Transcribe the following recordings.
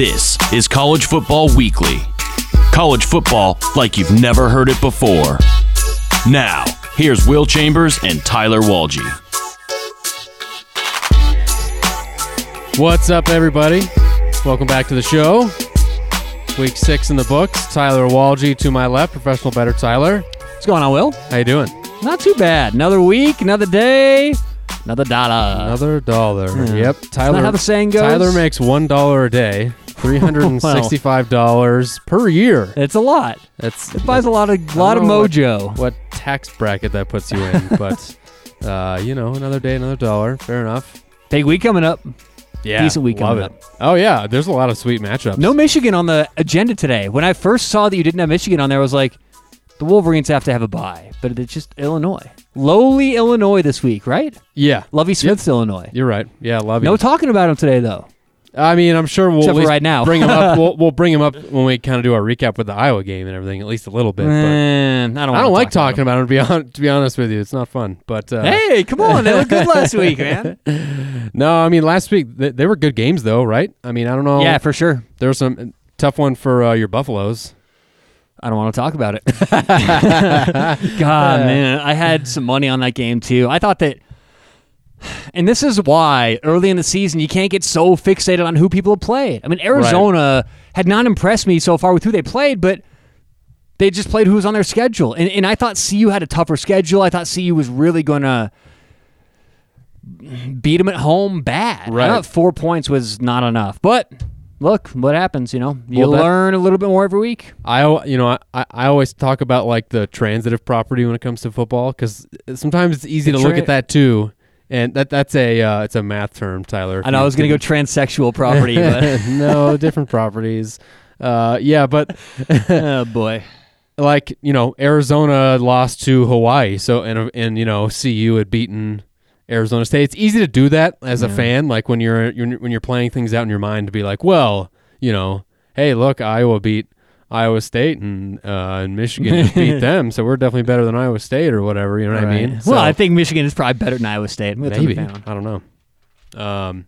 This is College Football Weekly. College football like you've never heard it before. Now, here's Will Chambers and Tyler Walgie. What's up, everybody? Welcome back to the show. Week six in the books. Tyler Walgie to my left, professional better Tyler. What's going on, Will? How you doing? Not too bad. Another week, another day, another dollar. Another dollar. Yeah. Yep. Tyler. that how the saying goes? Tyler makes one dollar a day. Three hundred and sixty-five dollars per year. It's a lot. That's It buys a lot of lot of don't what- mojo. what tax bracket that puts you in, but uh, you know, another day, another dollar. Fair enough. Big week coming up. Yeah, Decent week coming it. Oh yeah, there's a lot of sweet matchups. No Michigan on the agenda today. When I first saw that you didn't have Michigan on there, I was like, the Wolverines have to have a bye. But it's just Illinois. Lowly Illinois this week, right? Yeah, Lovie Smith's Illinois. you're right. Yeah, love you. No talking about him today, though. I mean, I'm sure we'll Except at for least right now. bring him up. We'll, we'll bring him up when we kind of do our recap with the Iowa game and everything, at least a little bit. But Eh, I don't, I wanna don't like talk talking about him. To be to be honest with you, it's not fun. But uh. Hey, come on. They looked good last week, man. no, I mean last week they, they were good games though, right? I mean, I don't know. Yeah, for sure. there was some tough one for uh, your Buffaloes. I don't want to talk about it. God, man, I had some money on that game too. I thought that, and this is why early in the season you can't get so fixated on who people have played. I mean, Arizona had not impressed me so far with who they played, but they just played who was on their schedule. And, and I thought CU had a tougher schedule. I thought CU was really going to beat them at home bad. Right. I thought four points was not enough, but. Look what happens, you know. You Well, that- learn a little bit more every week. I, you know, I, I always talk about like the transitive property when it comes to football because sometimes it's easy The to look at that too, and that that's a uh, it's a math term, Tyler. if I know I was going to go transsexual property, but no, different properties. Uh, yeah, but oh boy. like you know, Arizona lost to Hawaii, so and and you know, CU had beaten Arizona State. It's easy to do that as a fan, like when you're, you're when you're playing things out in your mind to be like, well, you know, hey, look, Iowa beat Iowa State and uh, and Michigan just beat them, so we're definitely better than Iowa State or whatever. You know what I mean? well, I think Michigan is probably better than Iowa State. I'm gonna throw Maybe the fan on. I don't know. Um,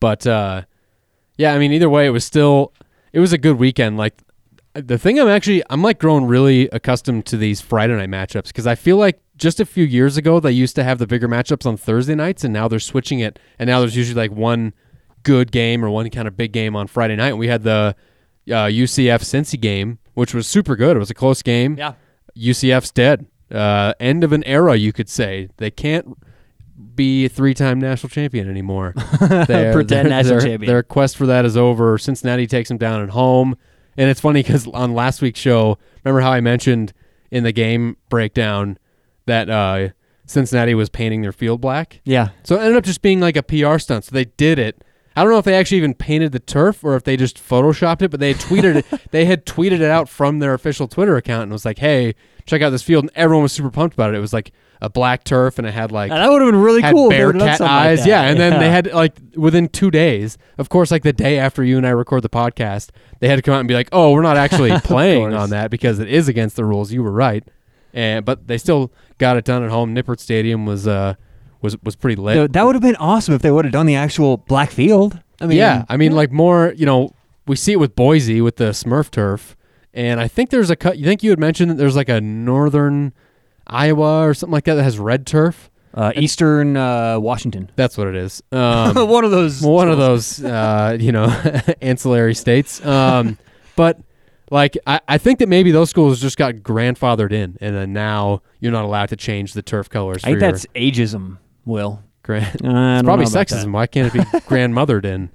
but uh, yeah, I mean, either way, it was still it was a good weekend. Like the thing, I'm actually I'm like growing really accustomed to these Friday night matchups because I feel like just a few years ago they used to have the bigger matchups on Thursday nights, and now they're switching it, and now there's usually like one good game or one kind of big game on Friday night. And we had the uh, UCF Cincy game, which was super good. It was a close game. Yeah. UCF's dead. Uh, end of an era, you could say. They can't be a three-time national champion anymore. Their- Pretend their- national champion. Their quest for that is over. Cincinnati takes them down at home, and it's funny because on last week's show, remember how I mentioned in the game breakdown that uh, Cincinnati was painting their field black? Yeah. So it ended up just being like a PR stunt. So they did it. I don't know if they actually even painted the turf or if they just photoshopped it, but they had tweeted it. They had tweeted it out from their official Twitter account and was like, "Hey, check out this field." And everyone was super pumped about it. It was like a black turf and it had like Now, that would have been really cool. bear cat like eyes. that. yeah, and then they had like within two days, of course, like the day after you and I record the podcast, they had to come out and be like, "Oh, we're not actually playing on that because it is against the rules." You were right, and but they still got it done at home. Nippert Stadium was uh was was pretty lit. Dude, that would have been awesome if they would have done the actual black field. I mean, yeah, I mean, like more, you know, we see it with Boise with the Smurf turf, and I think there's a cut. You think you had mentioned that there's like a northern Iowa or something like that that has red turf. uh, Eastern uh, Washington. That's what it is. Um, One of those. one of those, uh, you know, ancillary states. Um, but like, I, I think that maybe those schools just got grandfathered in, and then now you're not allowed to change the turf colors. I think your that's ageism. Will. grand. Uh, It's probably sexism. Why can't it be grandmothered in?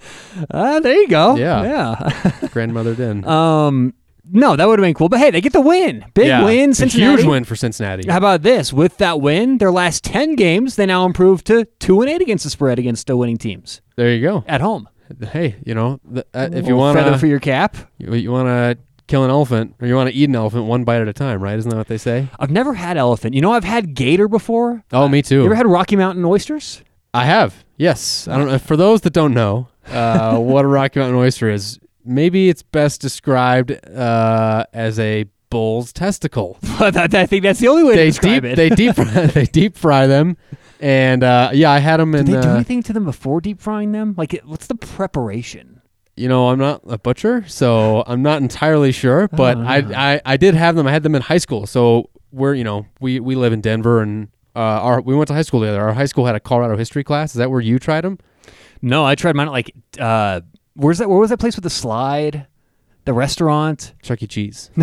Uh, there you go. Yeah. Yeah. Grandmothered in. um. No, that would have been cool. But hey, they get the win. Big yeah, win. Cincinnati. huge win for Cincinnati. How about this? With that win, their last ten games, they now improve to two and eight against the spread against the winning teams There you go. at home. Hey, you know, the, uh, if you want feather for your cap. you, you want to kill an elephant, or you want to eat an elephant one bite at a time, right? Isn't that what they say? I've never had elephant. You know, I've had gator before. Oh, me too. You ever had Rocky Mountain oysters? I have. Yes. I don't know. For those that don't know, uh, what a Rocky Mountain oyster is, maybe it's best described uh, as a bull's testicle. But I think that's the only way to describe deep it. they deep fry, they deep fry them, and uh, yeah, I had them in. Did they do uh, anything to them before deep frying them? Like, what's the preparation? You know, I'm not a butcher, so I'm not entirely sure. But Ah. I, I I did have them. I had them in high school. So we're you know we we live in Denver and uh, our we went to high school together. Our high school had a Colorado history class. Is that where you tried them? No, I tried mine at like uh where's that where was that place with the slide? The restaurant? Chuck E. Cheese.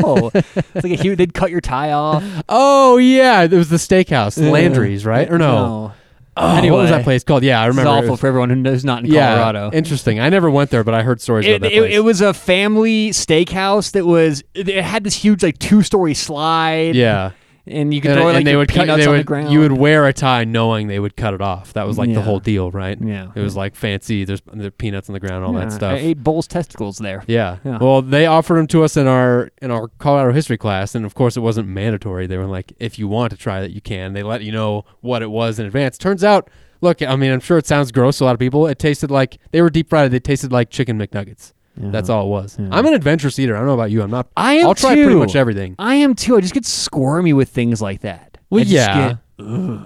Oh, it's like a huge they'd cut your tie off. oh yeah, it was the steakhouse, Landry's, right? Or no? Oh, Anyway. what was that place called? Yeah, I It's remember. It awful was- for everyone who who's not in yeah, Colorado. interesting. I never went there, but I heard stories It, about that it, place. it was a family steakhouse that was it had this huge like two story slide. yeah. And you could and, throw and like they would cut. peanuts They on would. the ground. You would wear a tie knowing they would cut it off. That was like the whole deal, right? Yeah. It was like fancy. There's the peanuts on the ground, all Yeah, that stuff. I ate Bull's testicles there. yeah. Yeah. Well, they offered them to us in our in our Colorado history class, and of course, it wasn't mandatory. They were like, if you want to try that, you can. They let you know what it was in advance. Turns out, look, I mean, I'm sure it sounds gross to a lot of people. It tasted like they were deep fried. They tasted like chicken McNuggets. That's all it was. I'm an adventurous eater. I don't know about you. I'm not. I am I'll try too. pretty much everything. I am too. I just get squirmy with things like that. Well, I just yeah. get-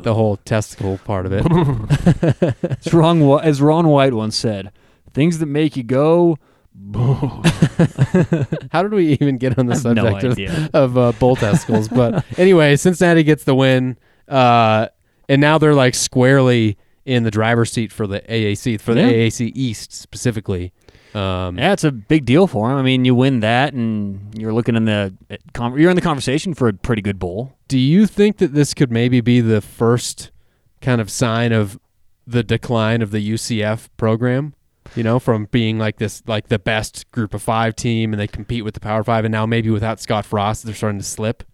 The whole testicle part of it. It's wrong. As Ron White once said, "Things that make you go." How did we even get on the have no subject of, of uh, bull testicles? but anyway, Cincinnati gets the win, uh, and now they're like squarely in the driver's seat for the AAC for the Yeah. AAC East specifically. Um, Yeah, it's a big deal for him. I mean, you win that, and you're looking in the uh, you're in the conversation for a pretty good bowl. Do you think that this could maybe be the first kind of sign of the decline of the UCF program? You know, from being like this, like the best group of five team, and they compete with the Power Five, and now maybe without Scott Frost, they're starting to slip.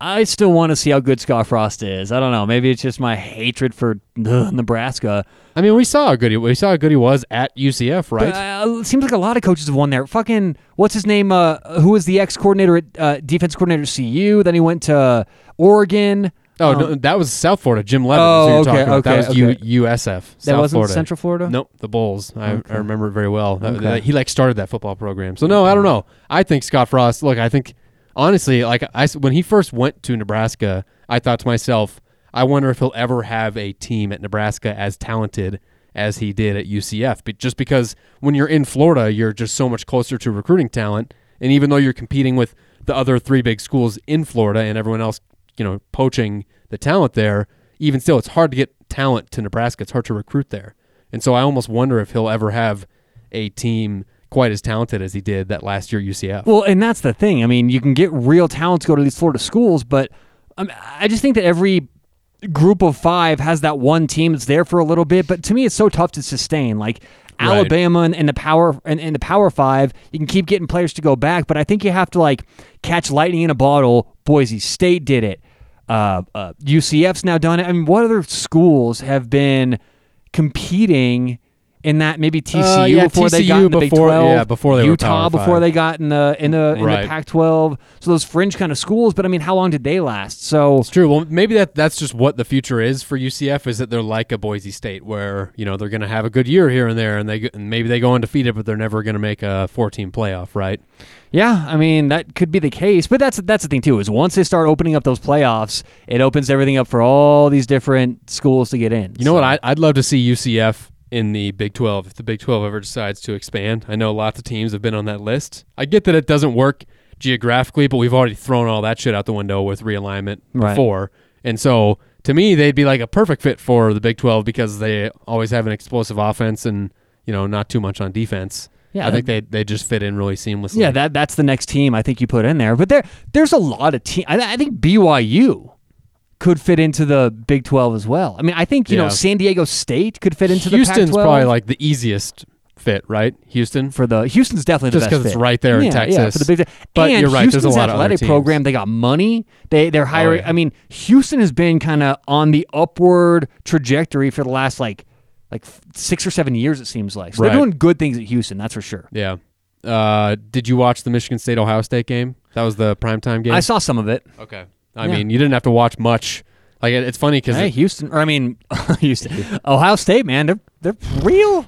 I still want to see how good Scott Frost is. I don't know. Maybe it's just my hatred for ugh, Nebraska. I mean, we saw how good he we saw how good he was at UCF, right? But, uh, it seems like a lot of coaches have won there. Fucking what's his name? Uh, who was the ex coordinator at uh, defense coordinator at CU? Then he went to Oregon. oh, Um, no, that was South Florida. Jim Leavitt. Oh, okay, talking about. okay, That was U- okay. USF. that South wasn't Florida. Central Florida. Nope, the Bulls. I, Okay. I remember it very well. That- that- he like started that football program. So no, I don't know. I think Scott Frost. Look, I think honestly, like I when he first went to Nebraska, I thought to myself, I wonder if he'll ever have a team at Nebraska as talented as he did at UCF. But just because when you're in Florida, you're just so much closer to recruiting talent, and even though you're competing with the other three big schools in Florida and everyone else, you know, poaching the talent there, even still, it's hard to get talent to Nebraska. It's hard to recruit there. And so I almost wonder if he'll ever have a team quite as talented as he did that last year at UCF. Well, and that's the thing. I mean, you can get real talent to go to these Florida schools, but um, I just think that every group of five has that one team that's there for a little bit. But to me, it's so tough to sustain. Like Right. Alabama and, and the power and, and the Power Five, you can keep getting players to go back, but I think you have to like catch lightning in a bottle. Boise State did it. Uh, uh, UCF's now done it. I mean, what other schools have been competing? In that maybe TCU Uh, yeah, before they got in the Big 12, yeah, before they Utah before they got in the in the in Right. the Pac-12. So those fringe kind of schools, but I mean, how long did they last? So It's true. Well, maybe that that's just what the future is for UCF is that they're like a Boise State where, you know, they're going to have a good year here and there and they and maybe they go undefeated but they're never going to make a 14 playoff, right? yeah, I mean that could be the case. But that's that's the thing too is once they start opening up those playoffs, it opens everything up for all these different schools to get in. You know what? I, I'd love to see UCF in the Big 12 if the Big 12 ever decides to expand. I know lots of teams have been on that list. I get that it doesn't work geographically, but we've already thrown all that shit out the window with realignment Right. before. And so to me, they'd be like a perfect fit for the Big 12 because they always have an explosive offense and, you know, not too much on defense. Yeah, I think they they just fit in really seamlessly. Yeah, that that's the next team I think you put in there. But there there's a lot of team. I, I think BYU could fit into the Big 12 as well. I mean, I think you Yeah. know San Diego State could fit into Houston's the Pac-12 probably like the easiest fit, right? Houston. for the Houston's definitely Just the best 'cause it's fit. right there in yeah, Yeah, Texas. for the big, But and you're right, there's a Houston's lot of athletic teams. program. They got money. They they're hiring. yeah. I mean, Houston has been kind of on the upward trajectory for the last like like six or seven years. It seems like so Right. they're doing good things at Houston. That's for sure. Yeah. Uh, did you watch the Michigan State Ohio State game? That was the primetime game. I saw some of it. Okay. I Yeah. mean, you didn't have to watch much. Like it, it's funny because Hey, Houston, or I mean, Houston, Ohio State, man, they're they're real.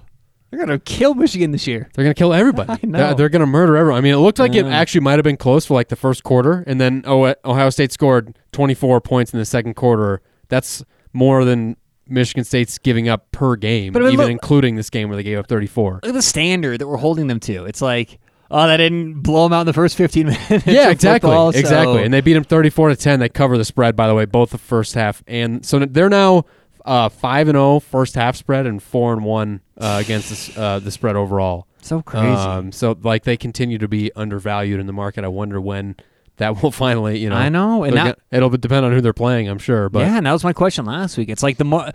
They're gonna kill Michigan this year. they're gonna kill everybody. I know. They're, they're gonna murder everyone. I mean, it looked like it actually might have been close for like the first quarter, and then oh, Ohio State scored 24 points in the second quarter. That's more than Michigan State's giving up per game, But I mean, even look- including this game where they gave up 34. Look at the standard that we're holding them to. It's like, oh, they didn't blow them out in the first 15 minutes. Yeah, exactly, football, so- exactly. And they beat them 34 to 10. They cover the spread, by the way, both the first half and so they're now uh, five and 0 first half spread and four and one uh, against this, uh, the spread overall. so crazy. Um, so like they continue to be undervalued in the market. I wonder when that will finally, you know. I know, and it'll, now- get- it'll depend on who they're playing, I'm sure. But yeah, and that was my question last week. It's like the mar-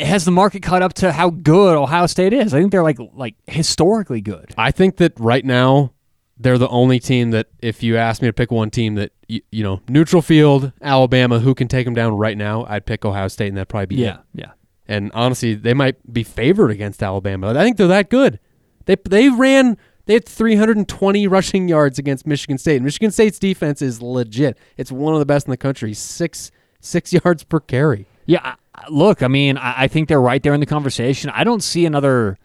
has the market caught up to how good Ohio State is? I think they're like like historically good. I think that right now they're the only team that if you ask me to pick one team that you, you know neutral field Alabama who can take them down right now, I'd pick Ohio State and that'd probably be it. yeah. Yeah. And honestly, they might be favored against Alabama. I think they're that good. They they ran they had 320 rushing yards against Michigan State. Michigan State's defense is legit. It's one of the best in the country. Six six yards per carry. Yeah, look, I mean, I, think they're right there in the conversation. I don't see another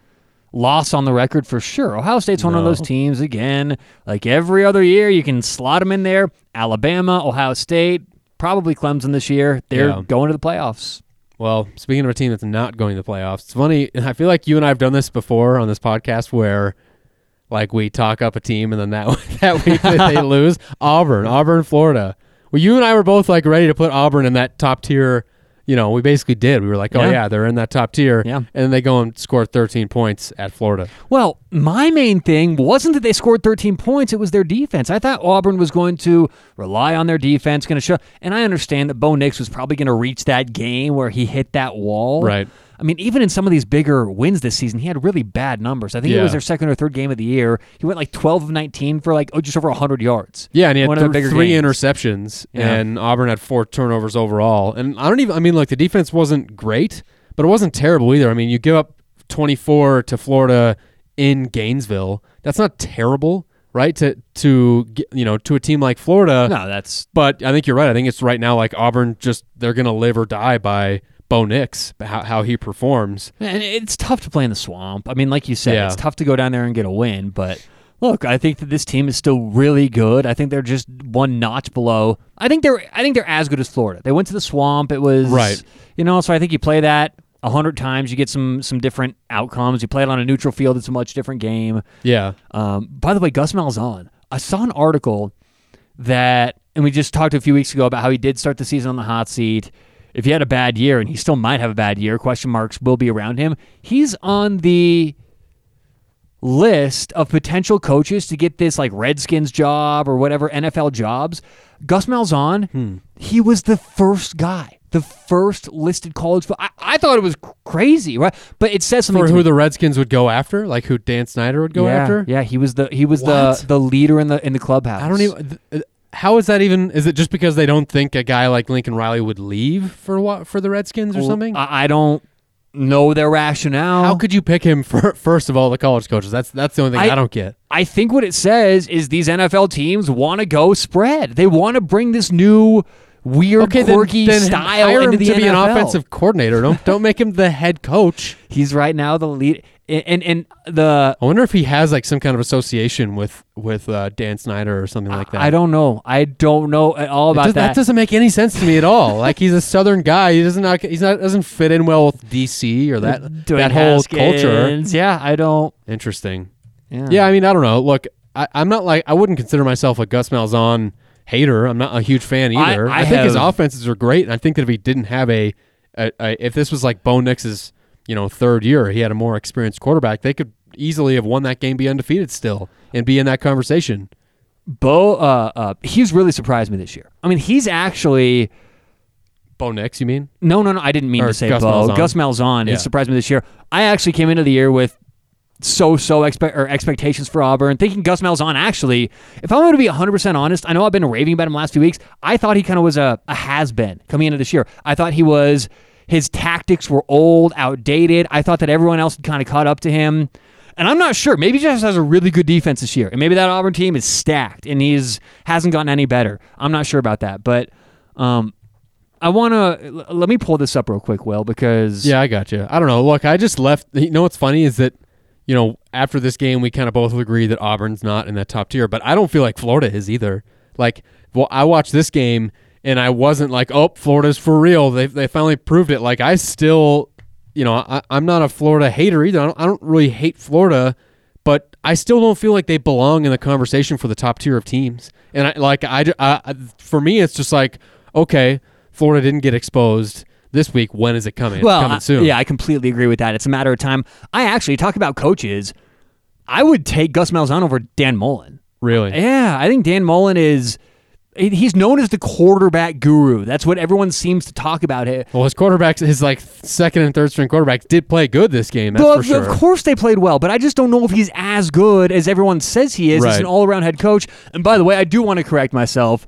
loss on the record for sure. Ohio State's one of those teams again, like every other year. You can slot them in there. Alabama, Ohio State, probably Clemson this year. They're Yeah. going to the playoffs. Well, speaking of a team that's not going to the playoffs, it's funny. I feel like you and I have done this before on this podcast where like we talk up a team and then that that week that they lose. Auburn, Auburn, Florida. Well, you and I were both like ready to put Auburn in that top tier. You know, we basically did. We were like, oh Yeah. yeah, they're in that top tier. Yeah. And then they go and score 13 points at Florida. Well, my main thing wasn't that they scored 13 points, it was their defense. I thought Auburn was going to rely on their defense, going to show. And I understand that Bo Nix was probably going to reach that game where he hit that wall. Right. I mean, even in some of these bigger wins this season, he had really bad numbers. I think it was their second or third game of the year. He went like 12 of 19 for like oh, just over 100 yards. Yeah, and he had th- bigger three games. interceptions, Yeah. and Auburn had four turnovers overall. And I don't even. I mean, like the defense wasn't great, but it wasn't terrible either. I mean, you give up 24 to Florida in Gainesville. That's not terrible, right? To to you know to a team like Florida. No, that's But I think you're right. I think it's right now like Auburn. Just they're gonna live or die by Bo Nix, how how he performs. And it's tough to play in the swamp. I mean, like you said, Yeah. it's tough to go down there and get a win. But look, I think that this team is still really good. I think they're just one notch below. I think they're. I think they're as good as Florida. They went to the swamp. It was Right. You know, so I think you play that a hundred times, you get some some different outcomes. You play it on a neutral field, it's a much different game. Yeah. Um, by the way, Gus Malzahn, I saw an article that, and we just talked a few weeks ago about how he did start the season on the hot seat. If he had a bad year, and he still might have a bad year, question marks will be around him. He's on the list of potential coaches to get this like Redskins job or whatever NFL jobs. Gus Malzahn, Hmm. he was the first guy, the first listed college. I, I thought it was crazy, right? But it says something For who me. the Redskins would go after, like who Dan Snyder would go yeah, after. Yeah, he was the he was What? the the leader in the in the clubhouse. I don't even. How is that even? Is it just because they don't think a guy like Lincoln Riley would leave for what for the Redskins or Well, something? I, I don't know their rationale. How could you pick him for first of all the college coaches? That's that's the only thing I, I- don't get. I think what it says is these NFL teams want to go spread. They want to bring this new weird, Okay, quirky then style hire into him the to be an NFL. offensive coordinator. Don't don't make him the head coach. He's right now the lead, and and, the I wonder if he has like some kind of association with with uh, Dan Snyder or something like that. I don't know. I don't know at all about does- that. doesn't make any sense to me at all. like he's a Southern guy. He doesn't not he's not doesn't fit in well with DC or that Dwayne that whole culture. Yeah, I don't. Interesting. Yeah. Yeah, I mean, I don't know. Look, I, I'm not like I wouldn't consider myself a Gus Malzahn hater. I'm not a huge fan I- either. I think his offenses are great, and I think that if he didn't have a, a, a if this was like Bo Nix's you know third year, he had a more experienced quarterback, they could easily have won that game, be undefeated still, and be in that conversation. Bo, uh, uh, he's really surprised me this year. I mean, he's actually. Bo Nix, you mean? No, no, no. I didn't mean Or to say Gus Bo. Malzahn. Gus Malzahn Yeah. has surprised me this year. I actually came into the year with so-so expect or expectations for Auburn, thinking Gus Malzahn. Actually, if I'm going to be 100 percent honest, I know I've been raving about him the last few weeks. I thought he kind of was a, a has-been coming into this year. I thought he was his tactics were old, outdated. I thought that everyone else had kind of caught up to him. And I'm not sure. Maybe he just has a really good defense this year, and maybe that Auburn team is stacked, and he's hasn't gotten any better. I'm not sure about that, but um, I want to let me pull this up real quick, Will, because Yeah, I got you. I don't know. Look, I just left. You know what's funny is that you know after this game we kind of both agree that Auburn's not in that top tier, but I don't feel like Florida is either. Like, well, I watched this game and I wasn't like, oh, Florida's for real. They they finally proved it. Like I still, you know, I, I'm not a Florida hater either. I don't, I don't really hate Florida, but I still don't feel like they belong in the conversation for the top tier of teams. And I like I, I for me, it's just like okay, Florida didn't get exposed this week. When is it coming? It's well, coming I- soon. yeah, I completely agree with that. It's a matter of time. I actually talk about coaches. I would take Gus Malzahn over Dan Mullen. really. Yeah, I think Dan Mullen is. He- He's known as the quarterback guru. That's what everyone seems to talk about. It. Well, his quarterbacks, his like second and third string quarterbacks, did play good this game. That's Well, for sure. of course they played well, but I just don't know if he's as good as everyone says he is. He's an all-around head coach. And by the way, I do want to correct myself.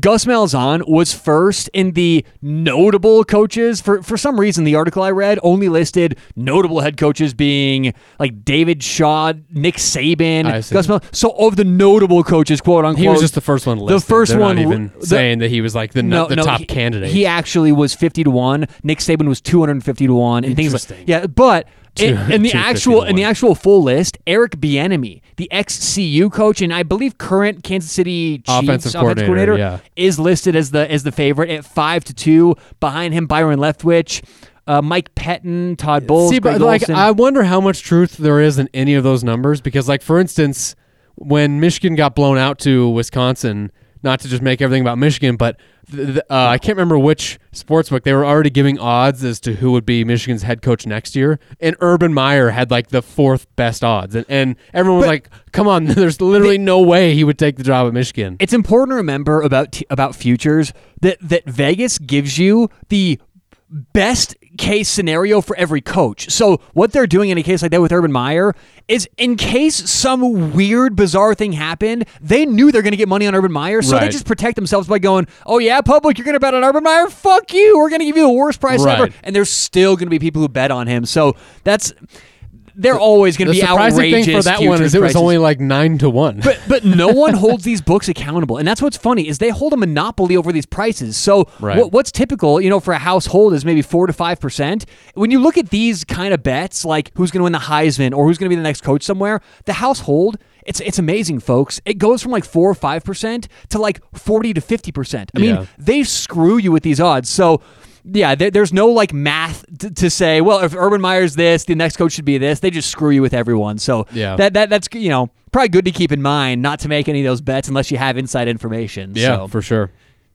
Gus Malzahn was first in the notable coaches. For for some reason, the article I read only listed notable head coaches being like David Shaw, Nick Saban. Gus Malzahn. So of the notable coaches, quote unquote, He was just the first one. Listed. The first They're one not even the- saying that he was like the no, the no, top he, candidate. He actually was fifty to one. Nick Saban was two hundred and fifty to one, and things like Interesting. yeah. But in, in the actual in the actual full list, Eric Bieniemy, the ex CU coach and I believe current Kansas City Chiefs Offensive coordinator, yeah. is listed as the as the favorite at five to two. Behind him, Byron Leftwich. Uh, Mike Pettine, Todd Bowles, See, Greg but like, Olson. I wonder how much truth there is in any of those numbers because, like, for instance, when Michigan got blown out to Wisconsin, not to just make everything about Michigan, but th- th- uh, I can't remember which sportsbook they were already giving odds as to who would be Michigan's head coach next year, and Urban Meyer had like the fourth best odds, and, and everyone was But- like, "Come on, there's literally no way he would take the job at Michigan." it's important to remember about t- about futures that that Vegas gives you the best case scenario for every coach. So what they're doing in a case like that with Urban Meyer is in case some weird bizarre thing happened, they knew they're going to get money on Urban Meyer, so they just protect themselves by going, "Oh yeah, public, you're going to bet on Urban Meyer? Fuck you. We're going to give you the worst price ever." And there's still going to be people who bet on him. So that's they're always going to The be surprising outrageous. thing for that one is it was prices. only like nine to one. But but no one holds these books accountable, and that's what's funny is they hold a monopoly over these prices. So Right. what, what's typical, you know, for a household is maybe four to five percent. When you look at these kind of bets, like who's going to win the Heisman or who's going to be the next coach somewhere, the household. It's, it's amazing, folks. It goes from like four or five percent to like forty to fifty percent. I mean, Yeah. they screw you with these odds. So, yeah, there, there's no like math t- to say. Well, if Urban Meyer's this, the next coach should be this. They just screw you with everyone. So Yeah. that that that's you know probably good to keep in mind, not to make any of those bets unless you have inside information. Yeah, so. for sure.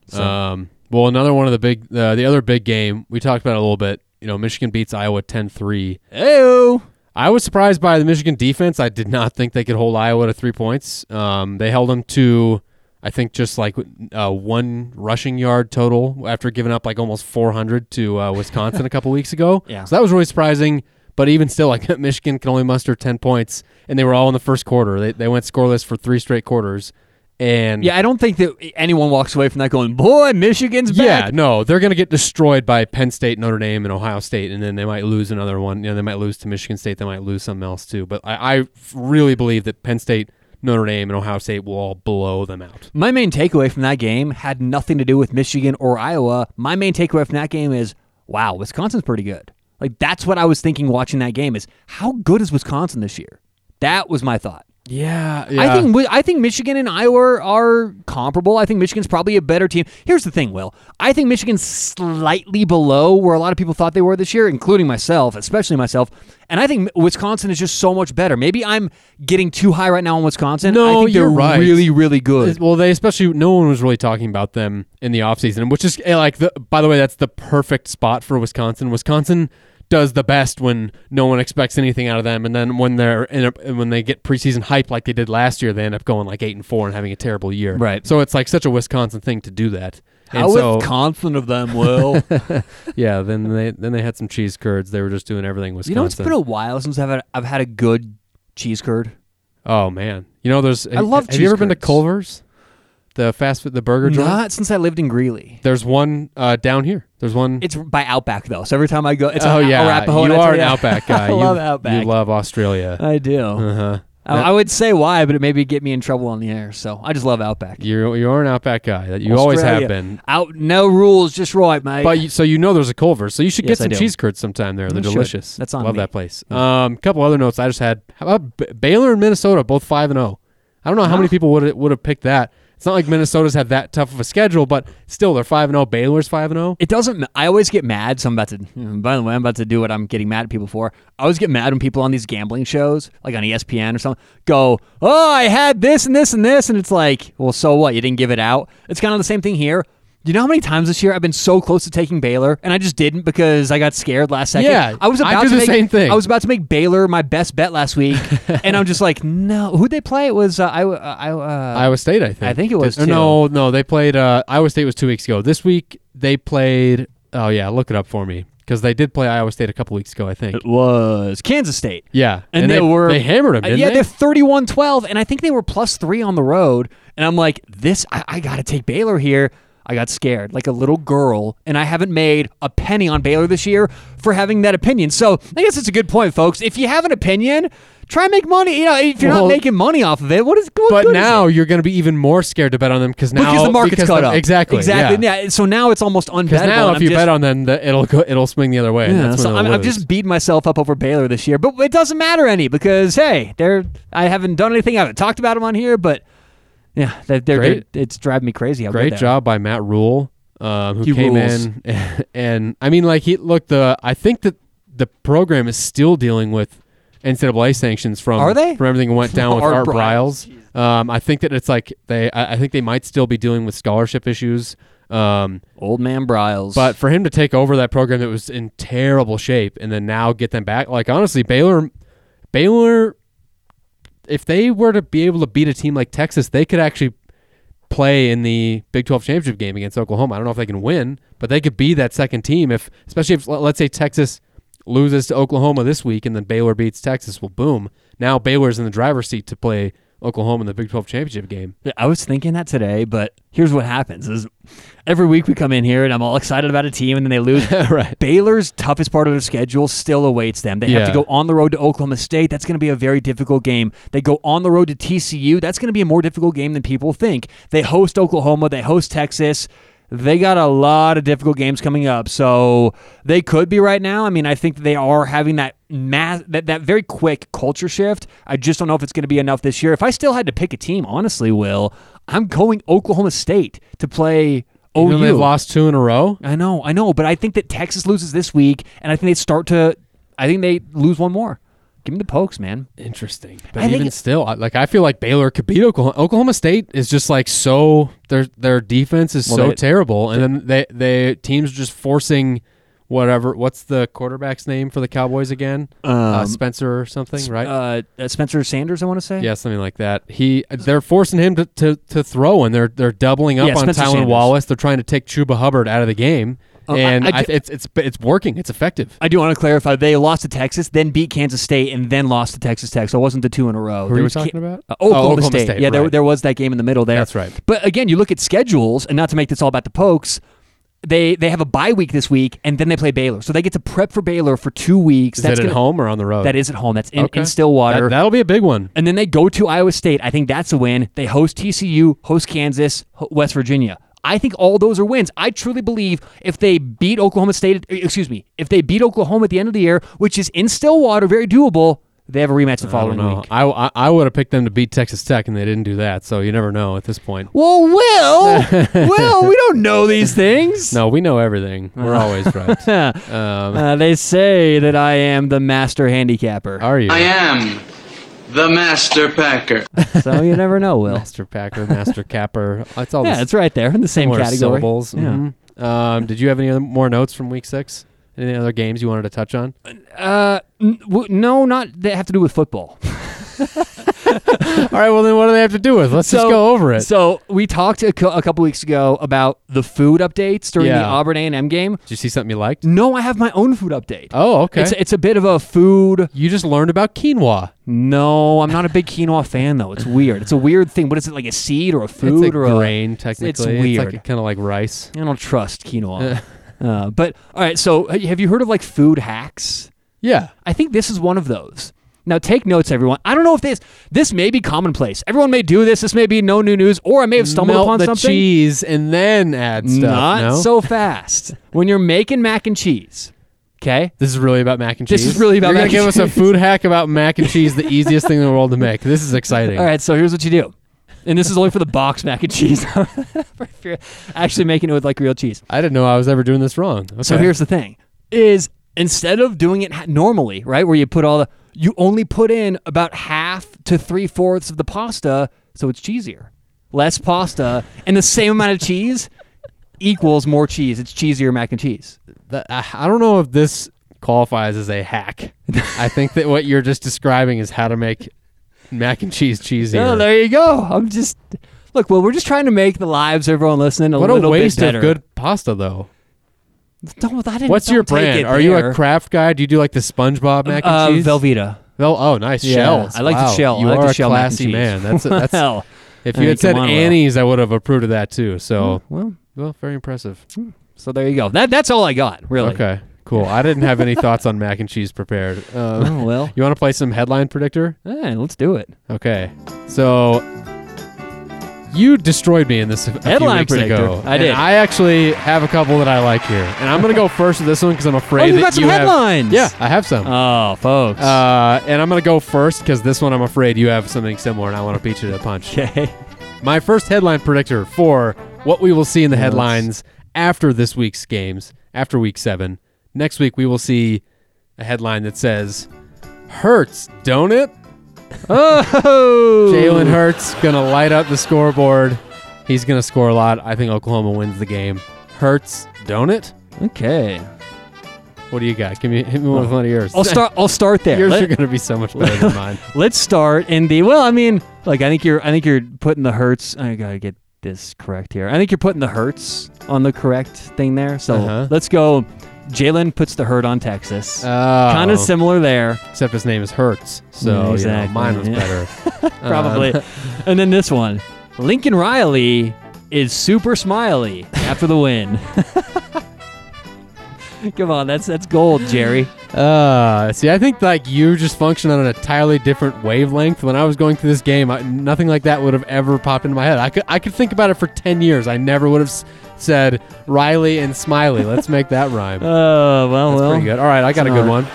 So- Um, well, another one of the big, uh, the other big game we talked about it a little bit. You know, Michigan beats Iowa 10-3. Ew. I was surprised by the Michigan defense. I did not think they could hold Iowa to three points. Um, they held them to, I think, just like uh, one rushing yard total after giving up like almost 400 to uh, Wisconsin a couple weeks ago. Yeah. So that was really surprising. But even still, like Michigan can only muster 10 points, and they were all in the first quarter. They, they went scoreless for three straight quarters. And Yeah, I don't think that anyone walks away from that going, boy, Michigan's bad. Yeah, no, they're going to get destroyed by Penn State, Notre Dame, and Ohio State, and then they might lose another one. You know, they might lose to Michigan State. They might lose something else too. But I, I really believe that Penn State, Notre Dame, and Ohio State will all blow them out. My main takeaway from that game had nothing to do with Michigan or Iowa. My main takeaway from that game is, wow, Wisconsin's pretty good. Like that's what I was thinking watching that game is how good is Wisconsin this year? That was my thought. Yeah, I think I think Michigan and Iowa are comparable. I think Michigan's probably a better team. Here's the thing, Will. I think Michigan's slightly below where a lot of people thought they were this year, including myself, especially myself. And I think Wisconsin is just so much better. Maybe I'm getting too high right now on Wisconsin. No, I think they're you're right. really, really good. Well, they especially no one was really talking about them in the offseason, which is eh, like the. By the way, that's the perfect spot for Wisconsin. Wisconsin does the best when no one expects anything out of them, and then when they're in a, when they get preseason hype like they did last year, they end up going like eight and four and having a terrible year. Right. So it's like such a Wisconsin thing to do that. And How so, confident of them, Will. yeah, then they then they had some cheese curds. They were just doing everything Wisconsin. you know, it's been a while since I've had I've had a good cheese curd. oh man, you know there's. I love Have you ever cheese been to. Culver's, the fast food, the burger joint? Not since I lived in Greeley. There's one uh, down here. There's one. It's by Outback though, so every time I go, it's oh yeah, Arapahoe, you are an Outback guy. I love you, Outback. You love Australia. I do. Uh huh. I, I would say why, but it maybe get me in trouble on the air. So I just love Outback. You you are an Outback guy. That you always have been. Out, no rules, just right, mate. But you, so you know there's a Culver's, so you should Yes, get some cheese curds sometime there. They're should. delicious. That's on Love me. that place. Um, couple other notes I just had. How about B- Baylor and Minnesota, both five and zero? I don't know how many people would would have picked that. It's not like Minnesota's had that tough of a schedule, but still they're five and zero. Baylor's five and oh. zero. It doesn't. I always get mad. So I'm about to. By the way, I'm about to do what I'm getting mad at people for. I always get mad when people on these gambling shows, like on ESPN or something, go, "Oh, I had this and this and this," and it's like, well, so what? You didn't give it out. It's kind of the same thing here. You know how many times this year I've been so close to taking Baylor and I just didn't because I got scared last second. Yeah, I was I about do to the make, same thing. I was about to make Baylor my best bet last week, and I'm just like, no. Who'd they play? It was uh, I. Uh, I uh, Iowa State, I think. I think it was Or too. No, no, they played. Uh, Iowa State was two weeks ago. This week they played. Oh yeah, look it up for me because they did play Iowa State a couple weeks ago. I think. It was Kansas State. Yeah, And, they, were they hammered them. Uh, Didn't yeah, they? they're 31-12, and I think they were plus three on the road. And I'm like, this, I, I got to take Baylor here. I got scared like a little girl, and I haven't made a penny on Baylor this year for having that opinion. So I guess it's a good point, folks. If you have an opinion, try and make money. You know, if you're Well, not making money off of it, what is? What But now you're going to be even more scared to bet on them because now because the market's because cut the- up. Exactly. exactly. Yeah. Yeah. So now it's almost unbettable. Because now, if I'm you just- bet on them, the, it'll go, it'll swing the other way. Yeah, so I'm, I'm, just beat myself up over Baylor this year, but it doesn't matter any because hey, they're I haven't done anything. I haven't talked about them on here, but yeah, they're, they're, Great. they're- it's driving me crazy. How good Great job by Matt Rhule, um, who He came rules. in and I mean, like he look the. I think that the program is still dealing with NCAA sanctions from Are they? from everything that went down with Art Art, Briles. Briles. Um, I think that it's like they. I, I think they might still be dealing with scholarship issues. Um, Old man Briles, but for him to take over that program that was in terrible shape and then now get them back, like honestly, Baylor, Baylor, if they were to be able to beat a team like Texas, they could actually play in the Big 12 championship game against Oklahoma. I don't know if they can win, but they could be that second team if, especially if let- let's say Texas loses to Oklahoma this week and then Baylor beats Texas. Well, boom, now Baylor's in the driver's seat to play Oklahoma in the Big 12 championship game. I was thinking that today, but here's what happens: is every week we come in here and I'm all excited about a team, and then they lose. right. Baylor's toughest part of their schedule still awaits them. They have to go on the road to Oklahoma State. That's going to be a very difficult game. They go on the road to TCU. That's going to be a more difficult game than people think. They host Oklahoma. They host Texas. They got a lot of difficult games coming up, so they could be right now. I mean, I think they are having that mass that, that very quick culture shift. I just don't know if it's going to be enough this year. If I still had to pick a team, honestly, Will, I'm going Oklahoma State to play Even OU. they've lost two in a row. I know, I know, but I think that Texas loses this week, and I think they start to. I think they lose one more. Give me the pokes, man. Interesting, but I even still, I- like I feel like Baylor could beat Oklahoma. Oklahoma State is just like so their their defense is Well, so they- terrible, and then they they teams are just forcing whatever. What's the quarterback's name for the Cowboys again? uh, Um, Spencer or something, right? Uh, uh, Spencer Sanders, I want to say. yeah, something like that. He they're forcing him to, to, to throw, and they're they're doubling up Yeah, on Spencer Tylan Sanders. Wallace. They're trying to take Chuba Hubbard out of the game, Uh, I- and I I d- it's it's it's working. It's effective. I do want to clarify. They lost to Texas, then beat Kansas State, and then lost to Texas Tech. So it wasn't the two in a row. Who there are you was Ca- talking about? Uh, Oklahoma, Oh, Oklahoma State. State, Yeah, there, there was that game in the middle there. That's right. But again, you look at schedules, and not to make this all about the Pokes, they they have a bye week this week, and then they play Baylor. So they get to prep for Baylor for two weeks. Is That's it at gonna- home or on the road? That is at home. That's in, Okay. in Stillwater. That, that'll be a big one. And then they go to Iowa State. I think that's a win. They host TCU, host Kansas, West Virginia. I think all those are wins. I truly believe if they beat Oklahoma State, excuse me, if they beat Oklahoma at the end of the year, which is in Stillwater, very doable, they have a rematch the I don't following know. week. I, I, I would have picked them to beat Texas Tech, and they didn't do that. So you never know at this point. Well, Will, Will, we don't know these things. No, we know everything. We're always right. Um, Uh, they say that I am the master handicapper, are you I am the Master Packer. so you never know, Will. Master Packer, Master Capper? It's all Yeah, the it's right there in the same similar category. syllables. Yeah. Mhm. Um, did you have any other more notes from Week Six? Any other games you wanted to touch on? Uh, n- w- no, not that have to do with football. all right. Well, then what do they have to do with? Let's just go over it. So we talked a, cou- a couple weeks ago about the food updates during the Yeah. Auburn A&M game. Did you see something you liked? No, I have my own food update. Oh, okay. It's it's a bit of a food. you just learned about quinoa. No, I'm not a big quinoa fan though. It's weird. It's a weird thing. What is it like a seed or a It's food a or a grain, technically. It's weird. like kind of like rice. I don't trust quinoa. uh, but all right. So have you heard of like food hacks? Yeah. I think this is one of those. Now take notes, everyone. I don't know if this this may be commonplace. Everyone may do this. This may be no new news, or I may have stumbled Melt upon the something. cheese and then add stuff. Not no? so fast. when you're making mac and cheese, okay? This is really about mac and cheese. This is really about mac and cheese. You're mac gonna give and us a food hack about mac and cheese, the easiest thing in the world to make. This is exciting. All right, so here's what you do. And this is only for the box mac and cheese. if you're actually making it with like real cheese. I didn't know I was ever doing this wrong. Okay. So here's the thing: is instead of doing it normally, right, where you put all the, you only put in about half to three fourths of the pasta, so it's cheesier. Less pasta and the same amount of cheese equals more cheese. It's cheesier mac and cheese. That- I I don't know if this qualifies as a hack. I think that what you're just describing is how to make mac and cheese cheesier. Oh, there you go. I'm just look. Well, we're just trying to make the lives of everyone listening a what a little waste bit better. of good pasta, though. Don't, I didn't, What's don't your brand? Are you a Kraft guy? Do you do like the SpongeBob mac and uh, cheese? Velveeta. Vel- oh, nice Yeah, shells. I like the Wow, shell. I You like the are shell a classy man. That's that's. Well, if I you mean, had said come on, Will. Annie's, I would have approved of that too. So, well, well, very impressive. so there you go. That that's all I got. Really. Okay, cool. I didn't have any thoughts on mac and cheese prepared. Um, Oh well. you want to play some headline predictor? Eh, let's do it. Okay, so you destroyed me in this a few Headline weeks predictor. ago. I did. I actually have a couple that I like here, and I'm gonna go first with this one because I'm afraid Oh, you that got some you have. headlines. Yeah, I have some. Oh, folks. Uh, and I'm gonna go first because this one I'm afraid you have something similar, and I want to beat you to the punch. okay. My first headline predictor for what we will see in the Yes. headlines after this week's games, after week seven. Next week we will see a headline that says, "Hurts, don't it?" Oh, Jalen Hurts gonna light up the scoreboard. He's gonna score a lot. I think Oklahoma wins the game. Hurts, don't it? Okay. What do you got? Give me hit me with one of yours. I'll start. I'll start there. yours Let- are gonna be so much better than mine. Let's start in the. Well, I mean, like I think you're. I think you're putting the hurts. I gotta get this correct here. I think you're putting the hurts on the correct thing there. So Uh-huh. let's go. Jalen puts the hurt on Texas. Oh, kind of similar there, except his name is Hurts, so Yeah, you know, mine was yeah. better. probably. Uh, and then this one, Lincoln Riley is super smiley after the win. Come on, that's that's gold, Jerry. Uh, see, I think like you just function on an entirely different wavelength. When I was going through this game, I, nothing like that would have ever popped into my head. I could I could think about it for ten years. I never would have said Riley and Smiley. Let's make that rhyme. Oh well, That's well. pretty good. All right, I got a good one.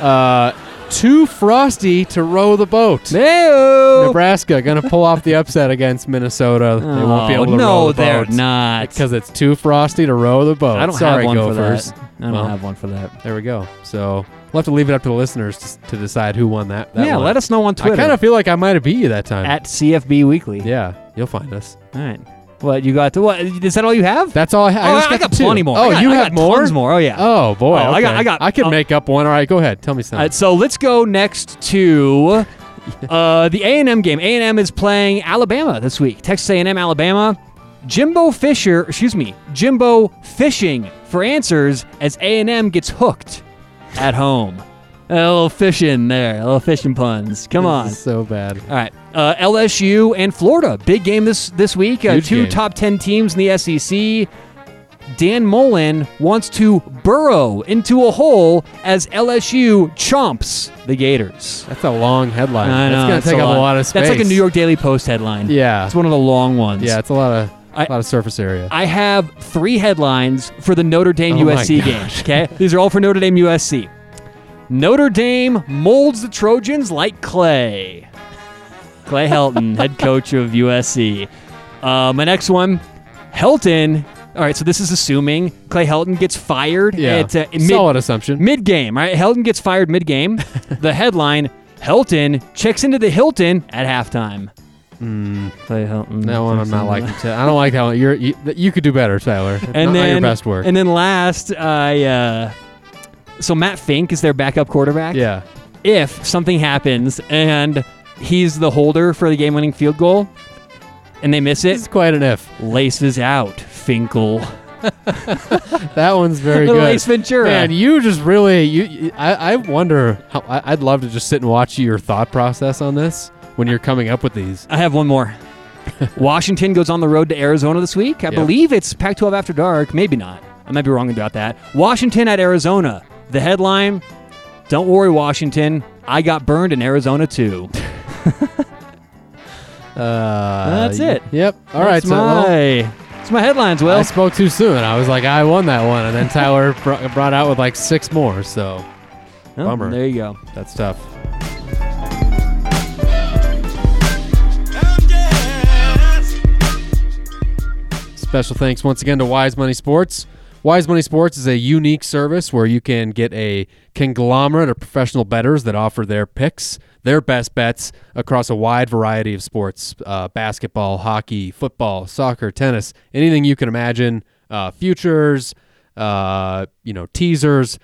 Uh, too frosty to row the boat. Hey-o. Nebraska gonna pull off the upset against Minnesota. they won't be Oh, able to no, row the boat. No, they're not. because it's too frosty to row the boat. I don't Sorry, have one Gophers. for that. I don't Well, have one for that. There we go. So we'll have to leave it up to the listeners to, to decide who won that. that yeah, one. let us know on Twitter I kind of feel like I might have beat you that time. at CFB Weekly. yeah, you'll find us. All right. What you got? To, what is that? All you have? That's all I have. oh, just I got two. plenty more. Oh, got, you I have more? Tons more. Oh yeah. Oh boy. Oh, I got- I got- I could oh. make up one. All right, go ahead. Tell me something. All right, so let's go next to uh, the A and M game. A and M is playing Alabama this week. Texas A and M, Alabama. Jimbo Fisher, excuse me, Jimbo fishing for answers as A and M gets hooked at home. A little fishing there, a little fishing puns. Come This on. is so bad. All right, uh, LSU and Florida, big game this this week. Uh, two game. top ten teams in the SEC. Dan Mullen wants to burrow into a hole as LSU chomps the Gators. That's a long headline. I know, That's gonna it's take up a lot of space. That's like a New York Daily Post headline. Yeah. it's one of the long ones. Yeah, it's a lot of I- a lot of surface area. I have three headlines for the Notre Dame Oh USC game. Okay, these are all for Notre Dame USC. Notre Dame molds the Trojans like clay. Clay Helton, head coach of USC. Uh, my next one, Helton. All right, so this is assuming Clay Helton gets fired yeah. at uh, mid, Solid assumption. mid game. Right, Helton gets fired mid game. the headline: Helton checks into the Hilton at halftime. Clay Helton. that one I'm not liking. To, I don't like that one. You're, you you could do better, Tyler. And not, then not your best work. And then last, I uh, so Matt Fink is their backup quarterback. yeah. If something happens and he's the holder for the game-winning field goal, and they miss it, It's quite an if. laces out Finkel. That one's very good. Lace Ventura. Man, you just really you. you- I, I wonder. How, I, I'd love to just sit and watch your thought process on this when you're coming up with these. I have one more. Washington goes on the road to Arizona this week. I Yep. believe it's Pac-12 after dark. Maybe not. I might be wrong about that. Washington at Arizona. The headline: Don't worry, Washington. I got burned in Arizona too. Uh, That's it. Yep. All right. That's So well, my, that's my headlines. Will I spoke too soon. I was like, I won that one, and then Tyler br- brought out with like six more. So Oh, bummer. There you go. that's tough. Special thanks once again to Wise Money Sports. Wise Money Sports is a unique service where you can get a conglomerate of professional bettors that offer their picks, their best bets across a wide variety of sports uh, basketball, hockey, football, soccer, tennis, anything you can imagine, uh, futures, uh, you know, teasers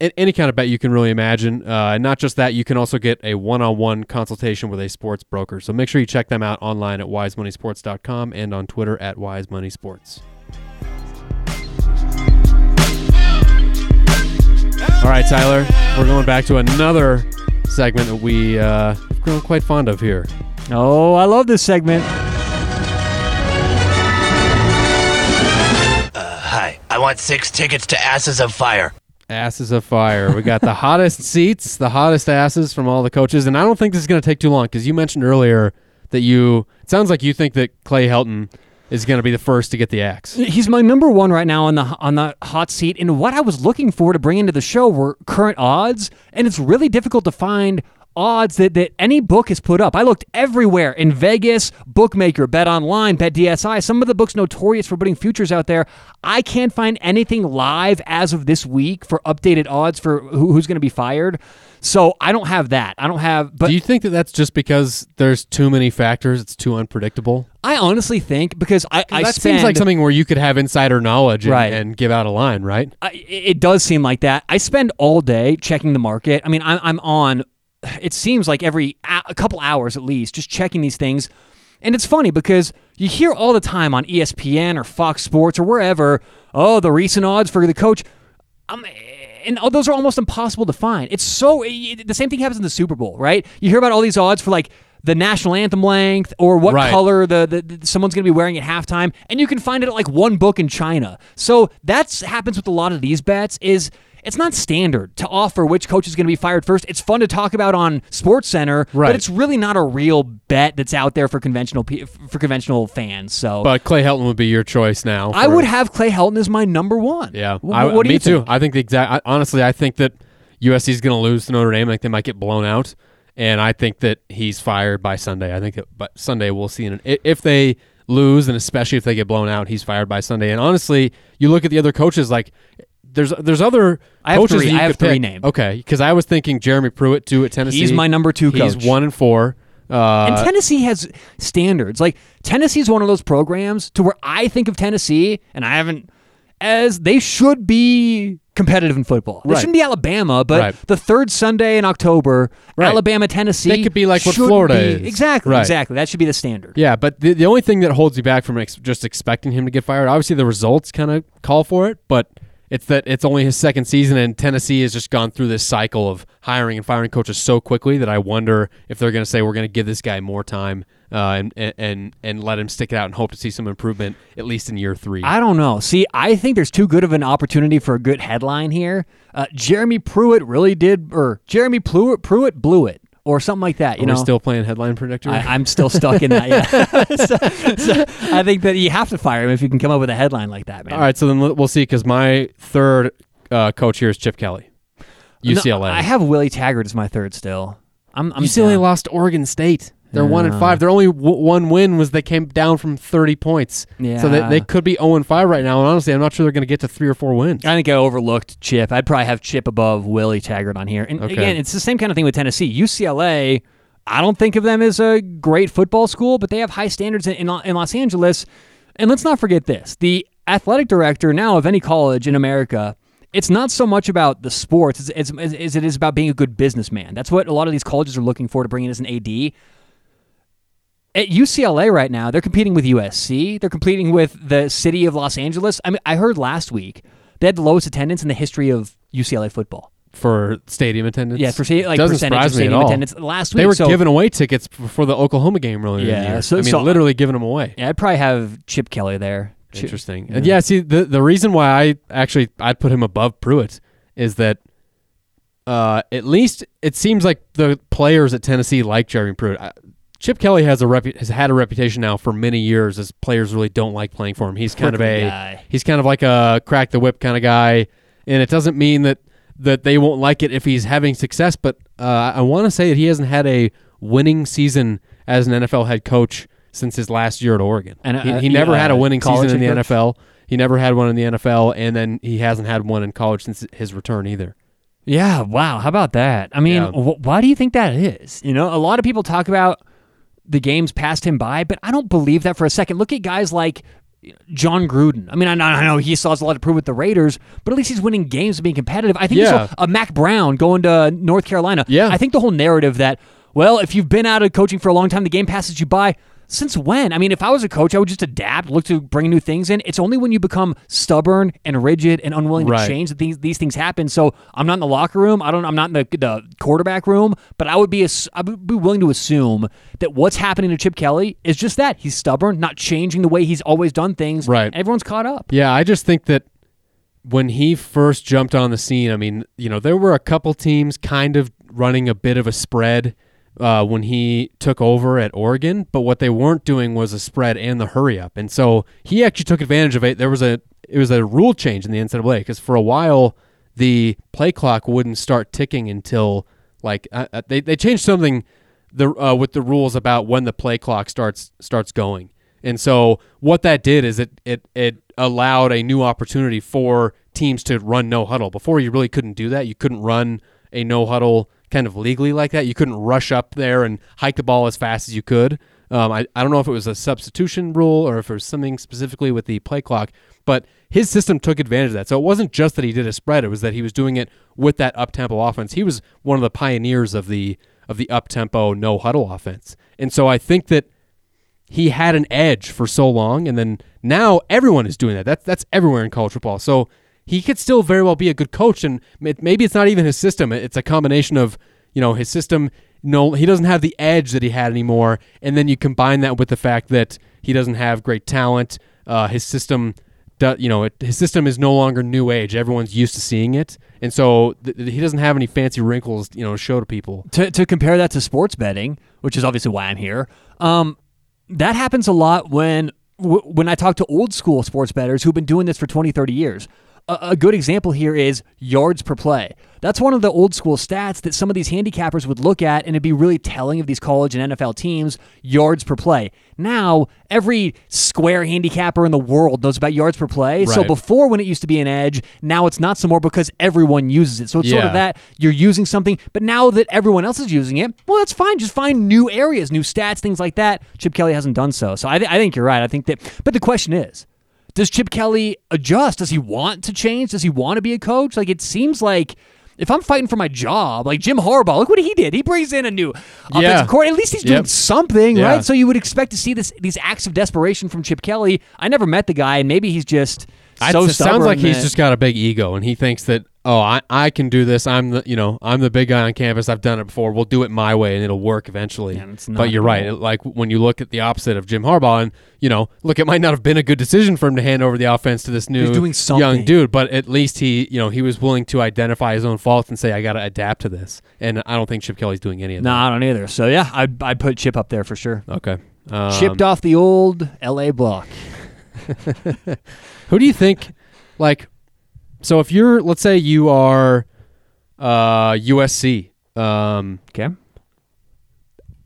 any kind of bet you can really imagine. Uh, and not just that, you can also get a one-on-one consultation with a sports broker. So make sure you check them out online at wisemoneysports.com and on Twitter at wisemoneysports. All right, Tyler, we're going back to another segment that we uh, have grown quite fond of here. Oh, I love this segment. Hi, I want six tickets to Asses of Fire. Asses of fire. We got the hottest seats, the hottest asses from all the coaches, and I don't think this is going to take too long because you mentioned earlier that you. It sounds like you think that Clay Helton is going to be the first to get the axe. He's my number one right now on the on the hot seat. And what I was looking for to bring into the show were current odds, and it's really difficult to find odds that, that any book has put up. I looked everywhere in Vegas, Bookmaker, Bet Online, Bet DSI, some of the books notorious for putting futures out there. I can't find anything live as of this week for updated odds for who, who's going to be fired. So I don't have that. I don't have. But Do you think that that's just because there's too many factors? It's too unpredictable. I honestly think because I, I that spend, seems like something where you could have insider knowledge and, Right. and give out a line, right? I, it does seem like that. I spend all day checking the market. I mean, I'm, I'm on. It seems like every a couple hours at least, just checking these things. And it's funny because you hear all the time on ESPN or Fox Sports or wherever, oh, the recent odds for the coach. Um, and all those are almost impossible to find. It's so the same thing happens in the Super Bowl, right? You hear about all these odds for like the national anthem length or what Right. color the, the, the- someone's going to be wearing at halftime, and you can find it at like one book in China. So that's happens with a lot of these bets. Is it's not standard to offer which coach is going to be fired first. It's fun to talk about on Sports Center, Right. but it's really not a real bet that's out there for conventional for conventional fans. So But Clay Helton would be your choice now. I would have Clay Helton as my number one. Yeah, Wh- I, what do me you too. I think the exact. I, honestly, I think that USC is going to lose to Notre Dame. I think they might get blown out, and I think that he's fired by Sunday. I think that, but Sunday we'll see. An, if they lose, and especially if they get blown out, he's fired by Sunday. And honestly, you look at the other coaches like. There's there's other I have coaches three- that you I have pick. three named. Okay, because I was thinking Jeremy Pruitt too at Tennessee. He's my number two He's coach. one and four. Uh, And Tennessee has standards. Like Tennessee is one of those programs to where I think of Tennessee, and I haven't as they should be competitive in football. They Right. shouldn't be Alabama, but Right. the third Sunday in October, Right. Alabama, Tennessee, They could be like what Florida be- is. Exactly, exactly. That should be the standard. Yeah, but the, the only thing that holds you back from ex- just expecting him to get fired, obviously the results kind of call for it, but it's that it's only his second season, and Tennessee has just gone through this cycle of hiring and firing coaches so quickly that I wonder if they're going to say we're going to give this guy more time uh, and, and and let him stick it out and hope to see some improvement at least in year three. I don't know. See, I think there's too good of an opportunity for a good headline here. Uh, Jeremy Pruitt really did, or Jeremy Pruitt, Pruitt blew it, or something like that. You Are know, still playing headline predictor? I, I'm still stuck in that. Yeah, so, so I think that you have to fire him if you can come up with a headline like that, man. All right, so then we'll see because my third uh, coach here is Chip Kelly, No, UCLA. I have Willie Taggart as my third still. I'm, I'm UCLA down. lost Oregon State. They're one and five. Their only w- one win was they came down from thirty points. Yeah. So they, they could be zero and five right now. And honestly, I'm not sure they're going to get to three or four wins. I think I overlooked Chip. I'd probably have Chip above Willie Taggart on here. And Okay. again, it's the same kind of thing with Tennessee. UCLA, I don't think of them as a great football school, but they have high standards in, in, in Los Angeles. And let's not forget this the athletic director now of any college in America. It's not so much about the sports as it is about being a good businessman. That's what a lot of these colleges are looking for to bring in as an AD. At UCLA right now, they're competing with USC. They're competing with the city of Los Angeles. I mean, I heard last week they had the lowest attendance in the history of UCLA football. for stadium attendance. Yeah, for like doesn't percentage surprise of stadium attendance last week. They were so, giving away tickets for the Oklahoma game earlier Yeah, so- I mean, so- literally giving them away. Yeah, I'd probably have Chip Kelly there. Chip- Interesting. And yeah, see, the the reason why I actually I'd put him above Pruitt is that uh, at least it seems like the players at Tennessee like Jeremy Pruitt. I, Chip Kelly has a repu- has had a reputation now for many years as players really don't like playing for him. He's kind of a guy. he's kind of like a crack the whip kind of guy, and it doesn't mean that that they won't like it if he's having success. But uh, I want to say that he hasn't had a winning season as an NFL head coach since his last year at Oregon. And, he, uh, he never yeah, had a winning season in the coach. NFL. He never had one in the NFL, and then he hasn't had one in college since his return either. Yeah, wow. How about that? I mean, Yeah. wh- why do you think that is? You know, a lot of people talk about the games passed him by, but I don't believe that for a second. Look at guys like Jon Gruden. I mean, I know, I know he still has a lot to prove with the Raiders, but at least he's winning games and being competitive. I think Yeah. A Mack Brown going to North Carolina. Yeah. I think the whole narrative that, well, if you've been out of coaching for a long time, the game passes you by. Since when? I mean, if I was a coach, I would just adapt, look to bring new things in. It's only when you become stubborn and rigid and unwilling Right. to change that these, these things happen. So I'm not in the locker room. I don't. I'm not in the, the quarterback room. But I would be I would be willing to assume that what's happening to Chip Kelly is just that he's stubborn, not changing the way he's always done things. Right. everyone's caught up. Yeah, I just think that when he first jumped on the scene, I mean, you know, there were a couple teams kind of running a bit of a spread uh, when he took over at Oregon, but what they weren't doing was a spread and the hurry up, and so he actually took advantage of it. There was a it was a rule change in the NCAA because for a while the play clock wouldn't start ticking until like uh, uh, they they changed something the uh, with the rules about when the play clock starts starts going. And so what that did is it it it allowed a new opportunity for teams to run no huddle. Before you really couldn't do that. You couldn't run a no huddle kind of legally like that. You couldn't rush up there and hike the ball as fast as you could. Um, I, I don't know if it was a substitution rule or if it was something specifically with the play clock, but his system took advantage of that. So it wasn't just that he did a spread; it was that he was doing it with that up tempo offense. He was one of the pioneers of the of the up tempo no huddle offense, and so I think that he had an edge for so long, and then now everyone is doing that. That's that's everywhere in college football. So he could still very well be a good coach, and maybe it's not even his system. It's a combination of you know his system. No, he doesn't have the edge that he had anymore, and then you combine that with the fact that he doesn't have great talent. Uh, his system, you know, it, his system is no longer new age. Everyone's used to seeing it, and so th- he doesn't have any fancy wrinkles, you know, to show to people. to, to compare that to sports betting, which is obviously why I'm here, um, that happens a lot when when I talk to old school sports bettors who've been doing this for 20, 30 years. A, a good example here is yards per play. That's one of the old school stats that some of these handicappers would look at, and it'd be really telling of these college and NFL teams yards per play. Now, every square handicapper in the world knows about yards per play. So before, when it used to be an edge, now it's not so more because everyone uses it. So it's sort of that you're using something, but now that everyone else is using it, well, that's fine. Just find new areas, new stats, things like that. Chip Kelly hasn't done so. So I, th- I think you're right. I think that, but the question is, does Chip Kelly adjust? Does he want to change? Does he want to be a coach? Like, it seems like if I'm fighting for my job, like Jim Harbaugh, look what he did. He brings in a new offensive Yeah. coordinator. At least he's doing Yep. something, Yeah. right? So you would expect to see this these acts of desperation from Chip Kelly. I never met the guy, and maybe he's just so it sounds like he's just got a big ego, and he thinks that oh, I, I can do this. I'm the you know I'm the big guy on campus. I've done it before. We'll do it my way, and it'll work eventually. Yeah, it's not but you're right. It- like when you look at the opposite of Jim Harbaugh, and you know, look, it might not have been a good decision for him to hand over the offense to this new young dude, but at least he you know he was willing to identify his own faults and say I got to adapt to this. And I don't think Chip Kelly's doing any of that No, I don't either. So yeah, I'd, I'd put Chip up there for sure. Okay. Um, Chipped off the old L.A. block. Who do you think, like, so if you're, let's say you are uh, USC, um, Okay.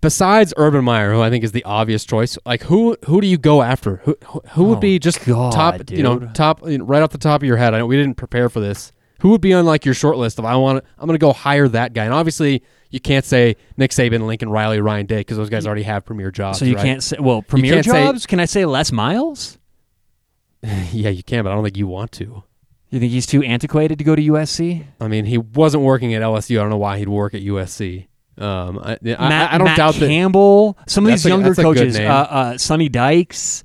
besides Urban Meyer, who I think is the obvious choice, like who who do you go after? Who who, who would Oh, be just God, top, you know, top you know, right off the top of your head? I know we didn't prepare for this. Who would be on like your short list of I want to, I'm going to go hire that guy? And obviously, you can't say Nick Saban, Lincoln Riley, Ryan Day because those guys already have premier jobs. So you right? can't say well premier can't say- jobs. Can I say Les Miles? yeah, you can, but I don't think you want to. You think he's too antiquated to go to USC? I mean, he wasn't working at LSU. I don't know why he'd work at USC. Um, I, I, Matt, I don't Matt doubt that. Campbell. Some of these a- younger that's a good coaches, uh, uh, Sonny Dykes.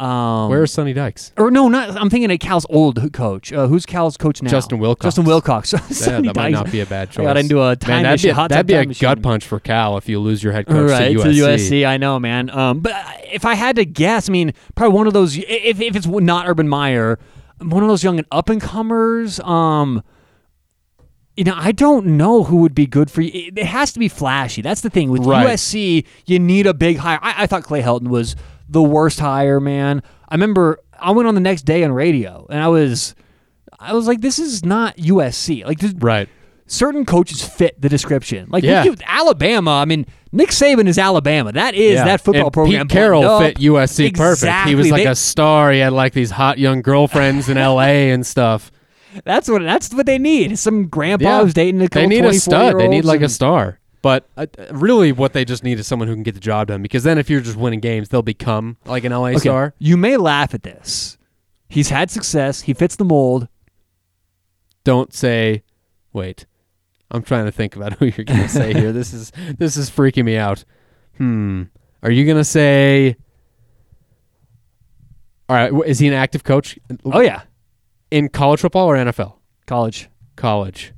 Um, Where's Sonny Dykes? or no, not. I'm thinking of Cal's old coach. Uh, who's Cal's coach now? Justin Wilcox. Justin Wilcox. Yeah, Sonny that might not be a bad choice. I got into a time Man, that'd be a, that'd be a gut punch for Cal if you lose your head coach right to to USC. USC. I know, man. Um, but if I had to guess, I mean, probably one of those. If, if it's not Urban Meyer, one of those young and up and comers. Um, you know, I don't know who would be good for you. It, it has to be flashy. That's the thing with Right. USC. You need a big hire. I, I thought Clay Helton was the worst hire, man. I remember I went on the next day on radio, and I was, I was like, this is not USC. Like, this, Right. certain coaches fit the description. Like Yeah. give- Alabama. I mean, Nick Saban is Alabama. That is Yeah. that football and program. Pete Carroll fit. USC perfect. He was like They- a star. He had like these hot young girlfriends in LA and stuff. That's what that's what they need. Some grandpa Yeah. who's dating a couple They need a stud. They need 24-year-olds like a star. But uh, really, what they just need is someone who can get the job done. Because then, if you're just winning games, they'll become like an LA Okay, star. You may laugh at this. He's had success. He fits the mold. Don't say, "Wait." I'm trying to think about who you're going to say here. This is this is freaking me out. Hmm. Are you going to say? All right. Is he an active coach? Oh yeah, in college football or NFL? college. College.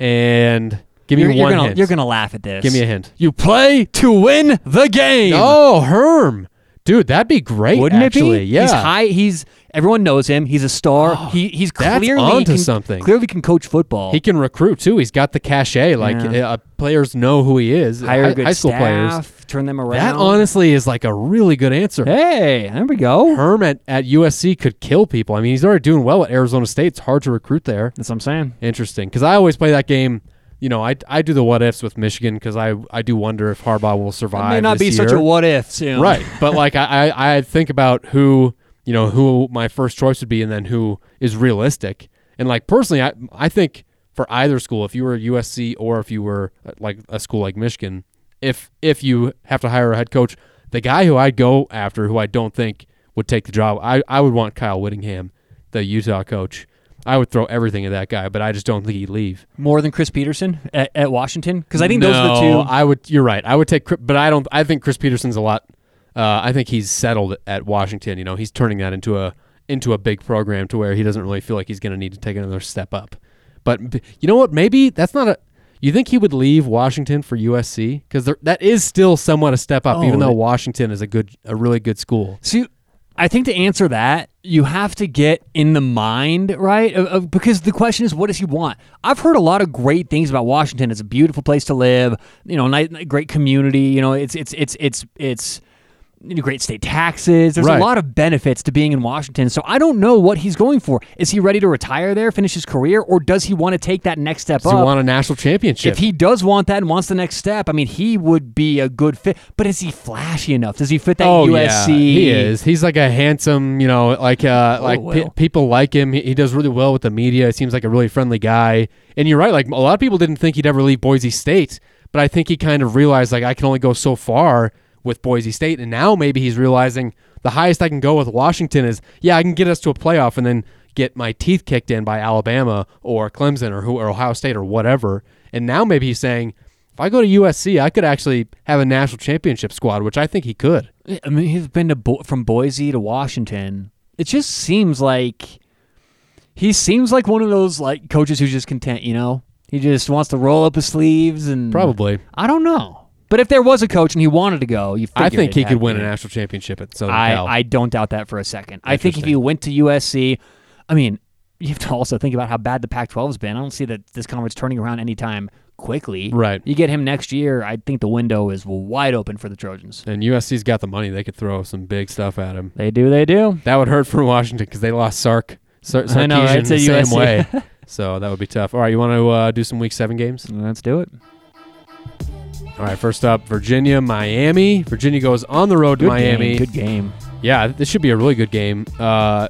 And give me You're, you're one gonna hint. you're gonna laugh at this. Give me a hint. You play to win the game. Oh, Herm. Dude, that'd be great. Wouldn't actually. it be? Yeah. He's high. He's everyone knows him. He's a star. he he's clearly onto can, something. Clearly can coach football. He can recruit too. He's got the cachet. Like Yeah. uh, players know who he is. hire High, good high school players. staff. Turn them around. That honestly is like a really good answer. Hey, there we go. Herm at, at USC could kill people. I mean, he's already doing well at Arizona State. It's hard to recruit there. That's what I'm saying. Interesting. Because I always play that game. You know, I, I do the what ifs with Michigan because I, I do wonder if Harbaugh will survive. It may not be this such a what if soon. right but like I, I i think about who you know who my first choice would be and then who is realistic and like personally i i think for either school if you were usc or if you were uh, like a school like michigan if if you have to hire a head coach the guy who i'd go after who i don't think would take the job i i would want kyle whittingham the utah coach i would throw everything at that guy but i just don't think he'd leave More than Chris Petersen at, at Washington because I think those are the two. I would. You're right. I would take, but I don't. I think Chris Petersen's a lot. Uh, I think he's settled at Washington. You know, he's turning that into a into a big program to where he doesn't really feel like he's going to need to take another step up. But you know what? Maybe that's not a. You think he would leave Washington for USC because that is still somewhat a step up, Oh, even though Washington is a good, a really good school. See, I think to answer that, you have to get in the mind, right? Of, of- because the question is, what does he want? I've heard a lot of great things about Washington. It's a beautiful place to live. You know, nice, great community. You know, it's it's it's it's it's you know, great state taxes. There's Right. a lot of benefits to being in Washington. So I don't know what he's going for. Is he ready to retire there, finish his career, or does he want to take that next step Does up? he want a national championship? If he does want that and wants the next step, I mean, he would be a good fit. But is he flashy enough? Does he fit that oh USC? yeah, he is. He's like a handsome, you know, like uh, like pe- people like him. He, he does really well with the media. He seems like a really friendly guy. And you're right. Like a lot of people didn't think he'd ever leave Boise State, but I think he kind of realized like I can only go so far with Boise State, and now maybe he's realizing the highest I can go with Washington is yeah, I can get us to a playoff and then get my teeth kicked in by Alabama or Clemson or who or Ohio State or whatever. And now maybe he's saying. If I go to USC, I could actually have a national championship squad, which I think he could. I mean, he's been to Bo- from Boise to Washington. It just seems like he seems like one of those like coaches who's just content. You know, he just wants to roll up his sleeves and Probably. I don't know. But if there was a coach and he wanted to go, you I think he could win a national championship at Southern Cal. I, I don't doubt that for a second. I think if he went to USC, I mean, you have to also think about how bad the Pac-12 has been. I don't see that this conference turning around anytime quickly. Right. You get him next year, I think the window is wide open for the Trojans. and USC's got the money; they could throw some big stuff at him. They do. They do. That would hurt for Washington because they lost Sark. Sar- I know, right? It's the a same USC. way. so that would be tough. All right, you want to uh, do some Week Seven games? Let's do it. All right, first up, Virginia, Miami. Virginia goes on the road to Good Miami. Game, good game. Yeah, this should be a really good game. Uh,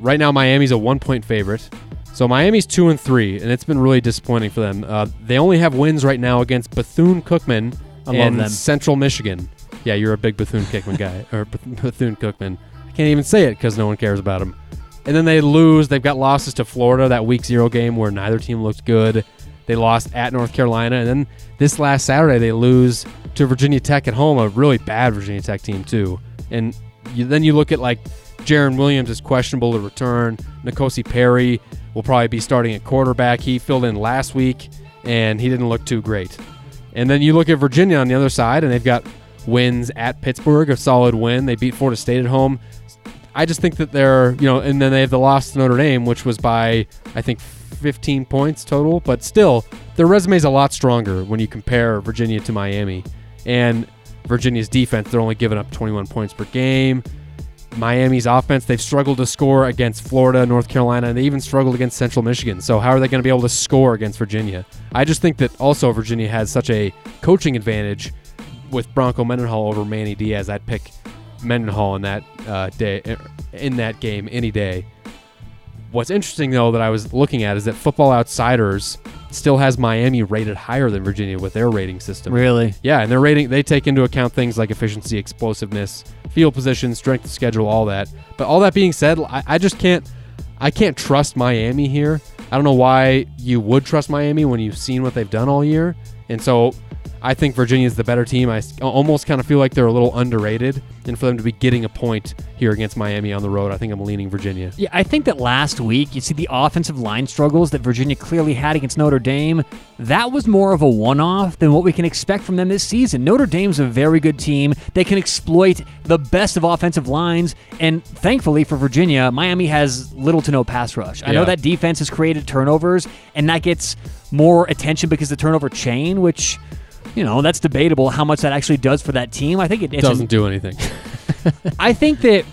right now, Miami's a one-point favorite. So Miami's two and three, and it's been really disappointing for them. Uh, they only have wins right now against Bethune Cookman and them. Central Michigan. Yeah, you're a big Bethune Cookman guy, or Bethune Cookman. I can't even say it because no one cares about them. And then they lose. They've got losses to Florida that Week Zero game where neither team looked good. They lost at North Carolina, and then this last Saturday they lose to Virginia Tech at home, a really bad Virginia Tech team too. And you, then you look at like Jarren Williams is questionable to return. N'Kosi Perry will probably be starting at quarterback. He filled in last week, and he didn't look too great. And then you look at Virginia on the other side, and they've got wins at Pittsburgh, a solid win. They beat Florida State at home. I just think that they're, you know, and then they have the loss to Notre Dame, which was by, I think, 15 points total. But still, their resume is a lot stronger when you compare Virginia to Miami. And Virginia's defense, they're only giving up 21 points per game. Miami's offense. They've struggled to score against Florida, North Carolina, and they even struggled against Central Michigan. So how are they going to be able to score against Virginia? I just think that also Virginia has such a coaching advantage with Bronco Mendenhall over Manny Diaz. I'd pick Mendenhall in that uh, day in that game any day. What's interesting though that I was looking at is that Football Outsiders still has Miami rated higher than Virginia with their rating system. Really? Yeah, and their rating they take into account things like efficiency, explosiveness, field position, strength of schedule, all that. But all that being said, I, I just can't I can't trust Miami here. I don't know why you would trust Miami when you've seen what they've done all year. And so I think Virginia is the better team. I almost kind of feel like they're a little underrated. And for them to be getting a point here against Miami on the road, I think I'm leaning Virginia. Yeah, I think that last week, you see the offensive line struggles that Virginia clearly had against Notre Dame. That was more of a one off than what we can expect from them this season. Notre Dame's a very good team. They can exploit the best of offensive lines. And thankfully for Virginia, Miami has little to no pass rush. I know that defense has created turnovers, and that gets more attention because the turnover chain, which. You know that's debatable how much that actually does for that team. I think it, it's Doesn't do anything. I think that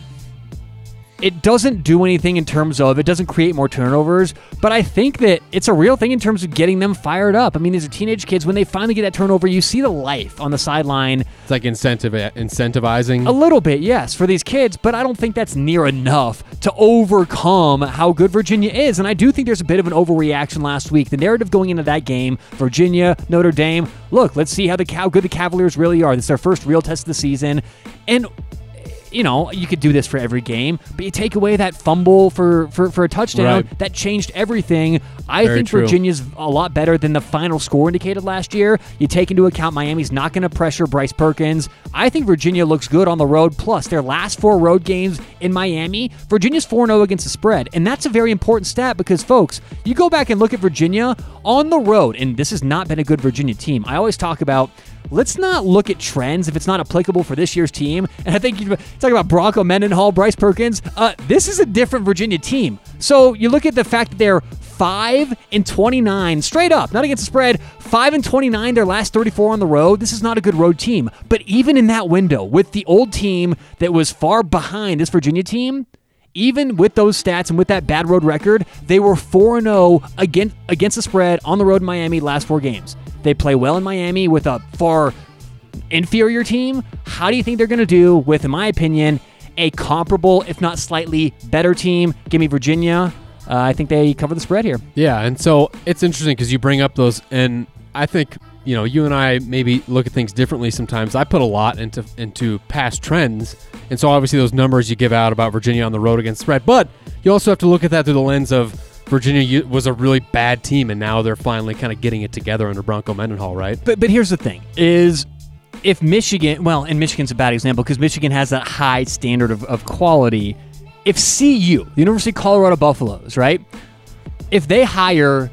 it doesn't do anything in terms of it doesn't create more turnovers, but I think that it's a real thing in terms of getting them fired up. I mean, these are teenage kids. When they finally get that turnover, you see the life on the sideline It's like incentive incentivizing. a little bit, yes, for these kids, but I don't think that's near enough to overcome how good Virginia is. And I do think there's a bit of an overreaction last week. The narrative going into that game, Virginia, Notre Dame, look, let's see how the how good the Cavaliers really are. This is their first real test of the season. And you know, you could do this for every game, but you take away that fumble for for, for a touchdown, Right. that changed everything. I Very think true. Virginia's a lot better than the final score indicated last year. You take into account Miami's not going to pressure Bryce Perkins. I think Virginia looks good on the road. Plus, their last four road games in Miami, Virginia's 4 0 against the spread. And that's a very important stat because, folks, you go back and look at Virginia on the road, and this has not been a good Virginia team. I always talk about let's not look at trends if it's not applicable for this year's team. And I think you're talking about Bronco Mendenhall, Bryce Perkins. Uh, this is a different Virginia team. So you look at the fact that they're 5 and 29 straight up, not against the spread, 5 and 29 their last 34 on the road. This is not a good road team. But even in that window, with the old team that was far behind this Virginia team, even with those stats and with that bad road record, they were 4 0 against, against the spread on the road in Miami last four games. They play well in Miami with a far inferior team. How do you think they're going to do with, in my opinion, a comparable, if not slightly better team? Give me Virginia. Uh, I think they cover the spread here. Yeah, and so it's interesting because you bring up those, and I think you know you and I maybe look at things differently sometimes. I put a lot into into past trends, and so obviously those numbers you give out about Virginia on the road against spread, but you also have to look at that through the lens of Virginia was a really bad team, and now they're finally kind of getting it together under Bronco Mendenhall, right? But but here's the thing: is if Michigan, well, and Michigan's a bad example because Michigan has that high standard of, of quality. If CU, the University of Colorado Buffaloes, right? If they hire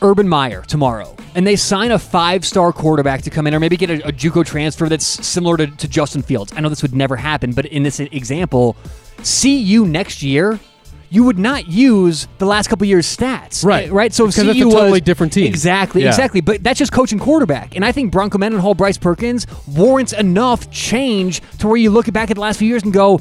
Urban Meyer tomorrow and they sign a five-star quarterback to come in, or maybe get a, a JUCO transfer that's similar to, to Justin Fields. I know this would never happen, but in this example, CU next year. You would not use the last couple years' stats, Right. Eh, right. So if Because that's a CU was- totally different team. Exactly. Yeah. Exactly. But that's just coaching quarterback. And I think Bronco Mendenhall, Bryce Perkins warrants enough change to where you look back at the last few years and go,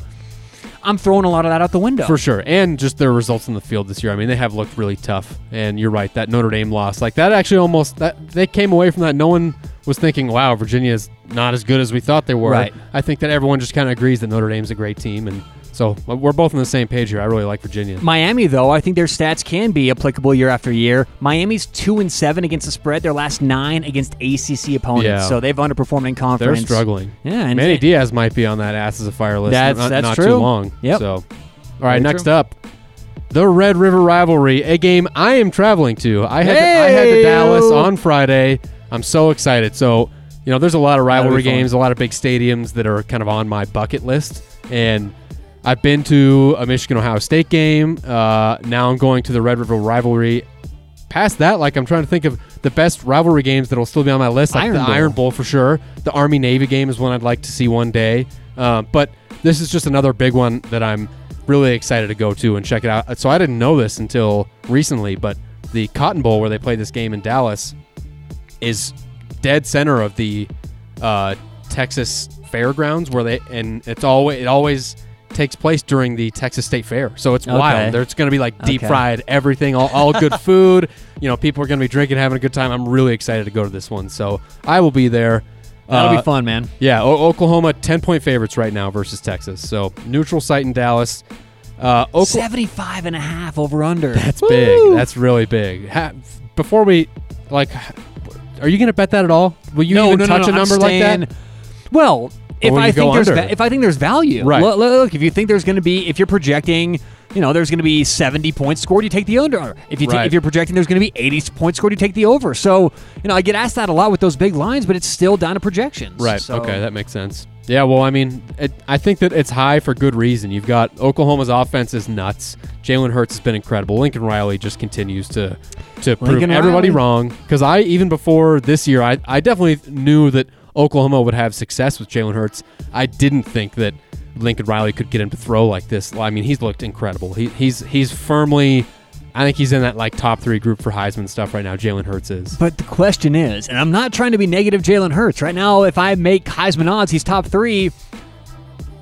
I'm throwing a lot of that out the window. For sure. And just their results in the field this year. I mean, they have looked really tough. And you're right, that Notre Dame loss, like that actually almost that they came away from that. No one was thinking, wow, Virginia is not as good as we thought they were. Right. I think that everyone just kind of agrees that Notre Dame's a great team. And so we're both on the same page here. I really like Virginia. Miami, though, I think their stats can be applicable year after year. Miami's two and seven against the spread. Their last nine against ACC opponents. Yeah. So they've underperformed in They're conference. struggling. Yeah, and- Manny Diaz might be on that asses of fire list. That's- not, that's not true. too long. Yep. So, all right, Very next true. up, the Red River rivalry, a game I am traveling to. I had to, I had to Dallas on Friday. I'm so excited. So, you know, there's a lot of rivalry games, a lot of big stadiums that are kind of on my bucket list, and I've been to a Michigan Ohio State game. Uh, now I'm going to the Red River rivalry. Past that, like I'm trying to think of the best rivalry games that'll still be on my list, like Iron the Bowl. Iron Bowl for sure. The Army Navy game is one I'd like to see one day. Um, but this is just another big one that I'm really excited to go to and check it out. So I didn't know this until recently, but the Cotton Bowl where they play this game in Dallas is dead center of the uh, Texas fairgrounds where they and it's always it always takes place during the Texas State Fair. So it's Okay. wild. There's going to be like deep Okay. fried everything, all, all good food. You know, people are going to be drinking, having a good time. I'm really excited to go to this one. So I will be there. That'll Uh, be fun, man. Yeah, o- Oklahoma 10 point favorites right now versus Texas. So neutral site in Dallas. Uh, Oklahoma. 75 and a half over under. That's big. That's really big. Ha- before we, like, are you going to bet that at all? Will you no, even no, touch no, a I'm number like that? Well, if I think there's va- if I think there's value, Right. Look, look, if you think there's going to be, if you're projecting, you know, there's going to be 70 points scored, you take the under. If you ta- Right. if you're projecting there's going to be 80 points scored, you take the over. So you know, I get asked that a lot with those big lines, but it's still down to projections. Right. So, Okay, that makes sense. Yeah. Well, I mean, it, I think that it's high for good reason. You've got Oklahoma's offense is nuts. Jalen Hurts has been incredible. Lincoln Riley just continues to to prove Lincoln everybody Riley. wrong. Because I even before this year, I I definitely knew that Oklahoma would have success with Jalen Hurts. I didn't think that Lincoln Riley could get him to throw like this. I mean, he's looked incredible. He, he's he's firmly. I think he's in that like top three group for Heisman stuff right now. Jalen Hurts is. But the question is, and I'm not trying to be negative, Jalen Hurts. Right now, if I make Heisman odds, he's top three.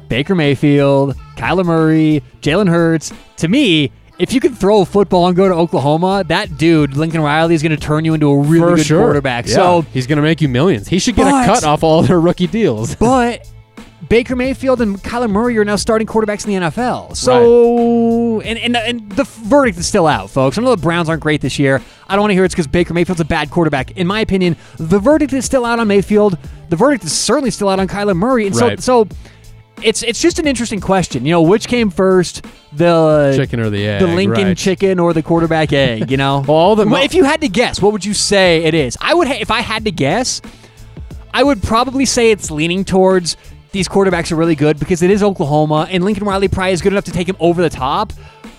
Baker Mayfield, Kyler Murray, Jalen Hurts. To me, if you can throw a football and go to Oklahoma, that dude, Lincoln Riley, is going to turn you into a really for good sure. quarterback. Yeah. So, he's going to make you millions. He should get But- a cut off all their rookie deals. but Baker Mayfield and Kyler Murray are now starting quarterbacks in the NFL. So, and, and and the verdict is still out, folks. I know the Browns aren't great this year. I don't want to hear it's because Baker Mayfield's a bad quarterback. In my opinion, the verdict is still out on Mayfield. The verdict is certainly still out on Kyler Murray. And Right. so, so it's it's just an interesting question. You know, which came first, the Chicken or the egg, the Lincoln right. chicken or the quarterback egg? You know, Well, all the mo- if you had to guess, what would you say it is? I would, ha- if I had to guess, I would probably say it's leaning towards these quarterbacks are really good because it is Oklahoma, and Lincoln Riley probably is good enough to take him over the top.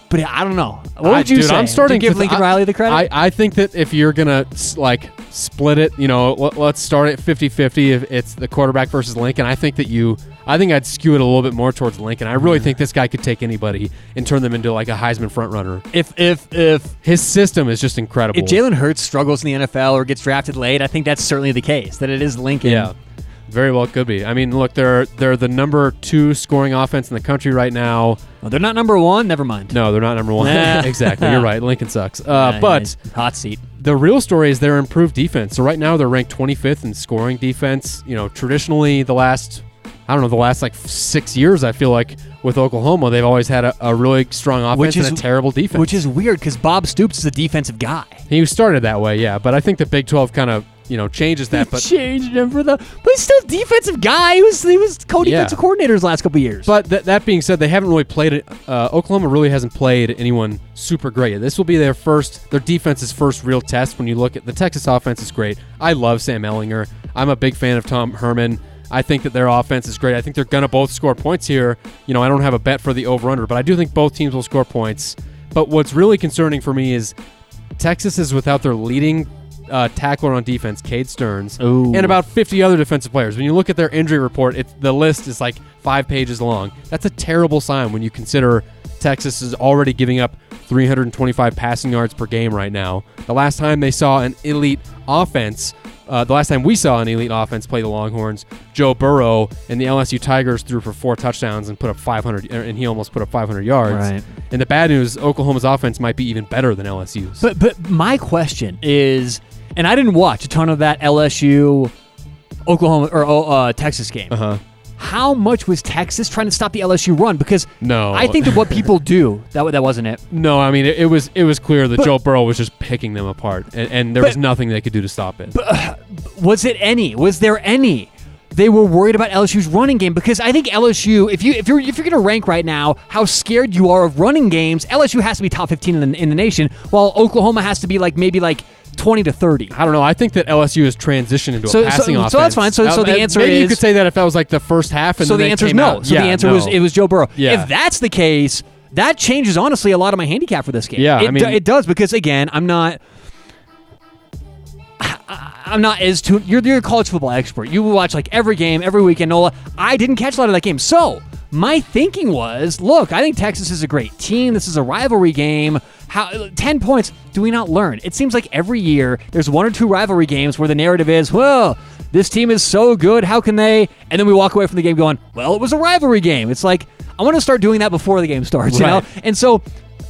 But I don't know. What I- would you dude, say? I'm starting you give to Lincoln I- Riley the credit. I, I think that if you're gonna like split it, you know, let, let's start at 50-50 if it's the quarterback versus Lincoln. I think that you, I think I'd skew it a little bit more towards Lincoln. I really think this guy could take anybody and turn them into like a Heisman front runner. if if if His system is just incredible. if Jalen Hurts struggles in the NFL or gets drafted late, I think that's certainly the case. That it is Lincoln. Yeah. Very well could be. I mean, look, they're they're the number two scoring offense in the country right now. Well, they're not number one. Never mind. No, they're not number one. Nah. exactly. You're right. Lincoln sucks. Uh, Yeah, but nice. hot seat. the real story is their improved defense. So right now they're ranked 25th in scoring defense. You know, traditionally the last, I don't know, the last like six years, I feel like with Oklahoma, they've always had a, a really strong offense Which is- and a terrible defense. Which is weird because Bob Stoops is a defensive guy. he started that way, yeah. But I think the Big 12 kind of you know changes that. But changed him for the, but he's still a defensive guy. He was he was co-defensive Yeah. coordinators last couple years. But th- that being said, they haven't really played it. Uh, Oklahoma really hasn't played anyone super great. This will be their first, their defense's first real test. When you look at the Texas offense, is great. I love Sam Ehlinger. I'm a big fan of Tom Herman. I think that their offense is great. I think they're gonna both score points here. You know, I don't have a bet for the over/under, but I do think both teams will score points. But what's really concerning for me is Texas is without their leading uh, tackler on defense, Cade Sterns, Ooh. and about 50 other defensive players. When you look at their injury report, it's, the list is like five pages long. That's a terrible sign when you consider Texas is already giving up 325 passing yards per game right now. The last time they saw an elite offense, uh, the last time we saw an elite offense play the Longhorns, Joe Burrow and the LSU Tigers threw for four touchdowns and put up 500, and he almost put up 500 yards. Right. And the bad news, Oklahoma's offense might be even better than LSU's. But but my question is, and I didn't watch a ton of that LSU, Oklahoma or uh, Texas game. uh huh. How much was Texas trying to stop the LSU run? Because No. I think that what people do that that wasn't it. No, I mean it, it was it was clear that But- Joe Burrow was just picking them apart, and, and there was nothing they could do to stop it. Uh, was it any? Was there any? They were worried about LSU's running game because I think LSU, if you if you're if you're gonna rank right now how scared you are of running games, LSU has to be top 15 in the, in the nation, while Oklahoma has to be like maybe like 20 to 30. I don't know. I think that LSU has transitioned into So- a passing so offense. So that's fine. So- so the uh, answer maybe you could say that if that was like the first half, and so the answer is no. out- So yeah, the answer no. was it was Joe Burrow. Yeah. If that's the case, that changes honestly a lot of my handicap for this game. Yeah, it, I mean- do- it does because again, I'm not. I'm not as tuned. You're, you're a college football expert. You watch like every game, every weekend. Nola, I didn't catch a lot of that game. So my thinking was, look, I think Texas is a great team. This is a rivalry game. How ten points? Do we not learn? It seems like every year there's one or two rivalry games where the narrative is, well, this team is so good. How can they? And then we walk away from the game going, well, it was a rivalry game. It's like, I want to start doing that before the game starts, you know? And so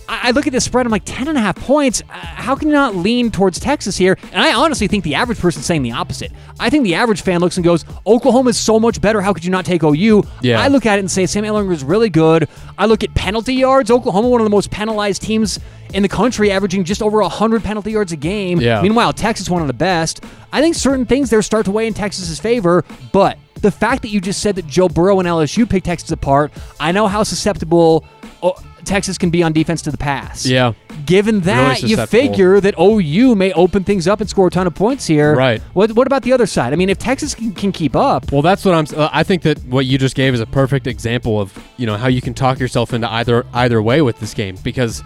I look at this spread, I'm like, 10 and a half points. Uh, How can you not lean towards Texas here? And I honestly think the average person's saying the opposite. I think the average fan looks and goes, Oklahoma is so much better. How could you not take OU? Yeah. I look at it and say, Sam Ehlinger is really good. I look at penalty yards. Oklahoma, one of the most penalized teams in the country, averaging just over 100 penalty yards a game. Yeah. Meanwhile, Texas, one of the best. I think certain things there start to weigh in Texas's favor, but the fact that you just said that Joe Burrow and LSU picked Texas apart, I know how susceptible oh, Texas can be on defense to the pass. Yeah. Given that, you figure that OU may open things up and score a ton of points here. Right. What, what about the other side? I mean, if Texas can, can keep up, Well, that's what I'm. Uh, I think that what you just gave is a perfect example of you know how you can talk yourself into either either way with this game because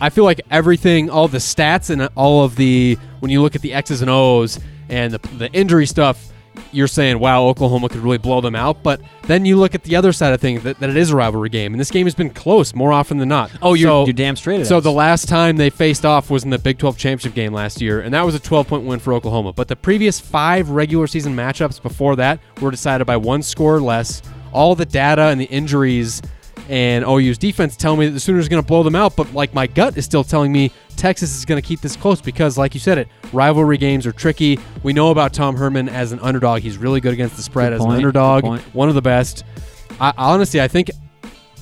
I feel like everything, all the stats and all of the when you look at the X's and O's and the, the injury stuff, you're saying wow Oklahoma could really blow them out. But then you look at the other side of things that, that it is a rivalry game and this game has been close more often than not. Oh, you're- So- you're damn straight So is. the last time they faced off was in the Big 12 championship game last year, and that was a 12 point win for Oklahoma. But the previous five regular season matchups before that were decided by one score or less. All the data and the injuries and OU's defense tell me that the Sooners are going to blow them out, but like my gut is still telling me Texas is going to keep this close because, like you said, it rivalry games are tricky. We know about Tom Herman as an underdog; he's really good against the spread Good as point, an underdog, one of the best. I, honestly, I think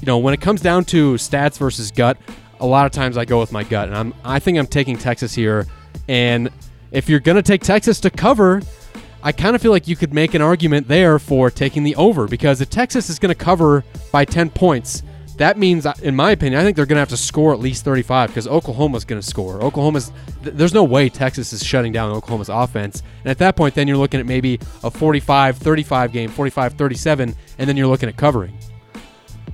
you know, when it comes down to stats versus gut, a lot of times I go with my gut, and I'm I think I'm taking Texas here. And if you're gonna take Texas to cover, I kind of feel like you could make an argument there for taking the over because if Texas is gonna cover by 10 points, that means, in my opinion, I think they're gonna have to score at least 35 because Oklahoma's gonna score. Oklahoma's th- there's no way Texas is shutting down Oklahoma's offense, and at that point, then you're looking at maybe a 45-35 game, 45-37, and then you're looking at covering.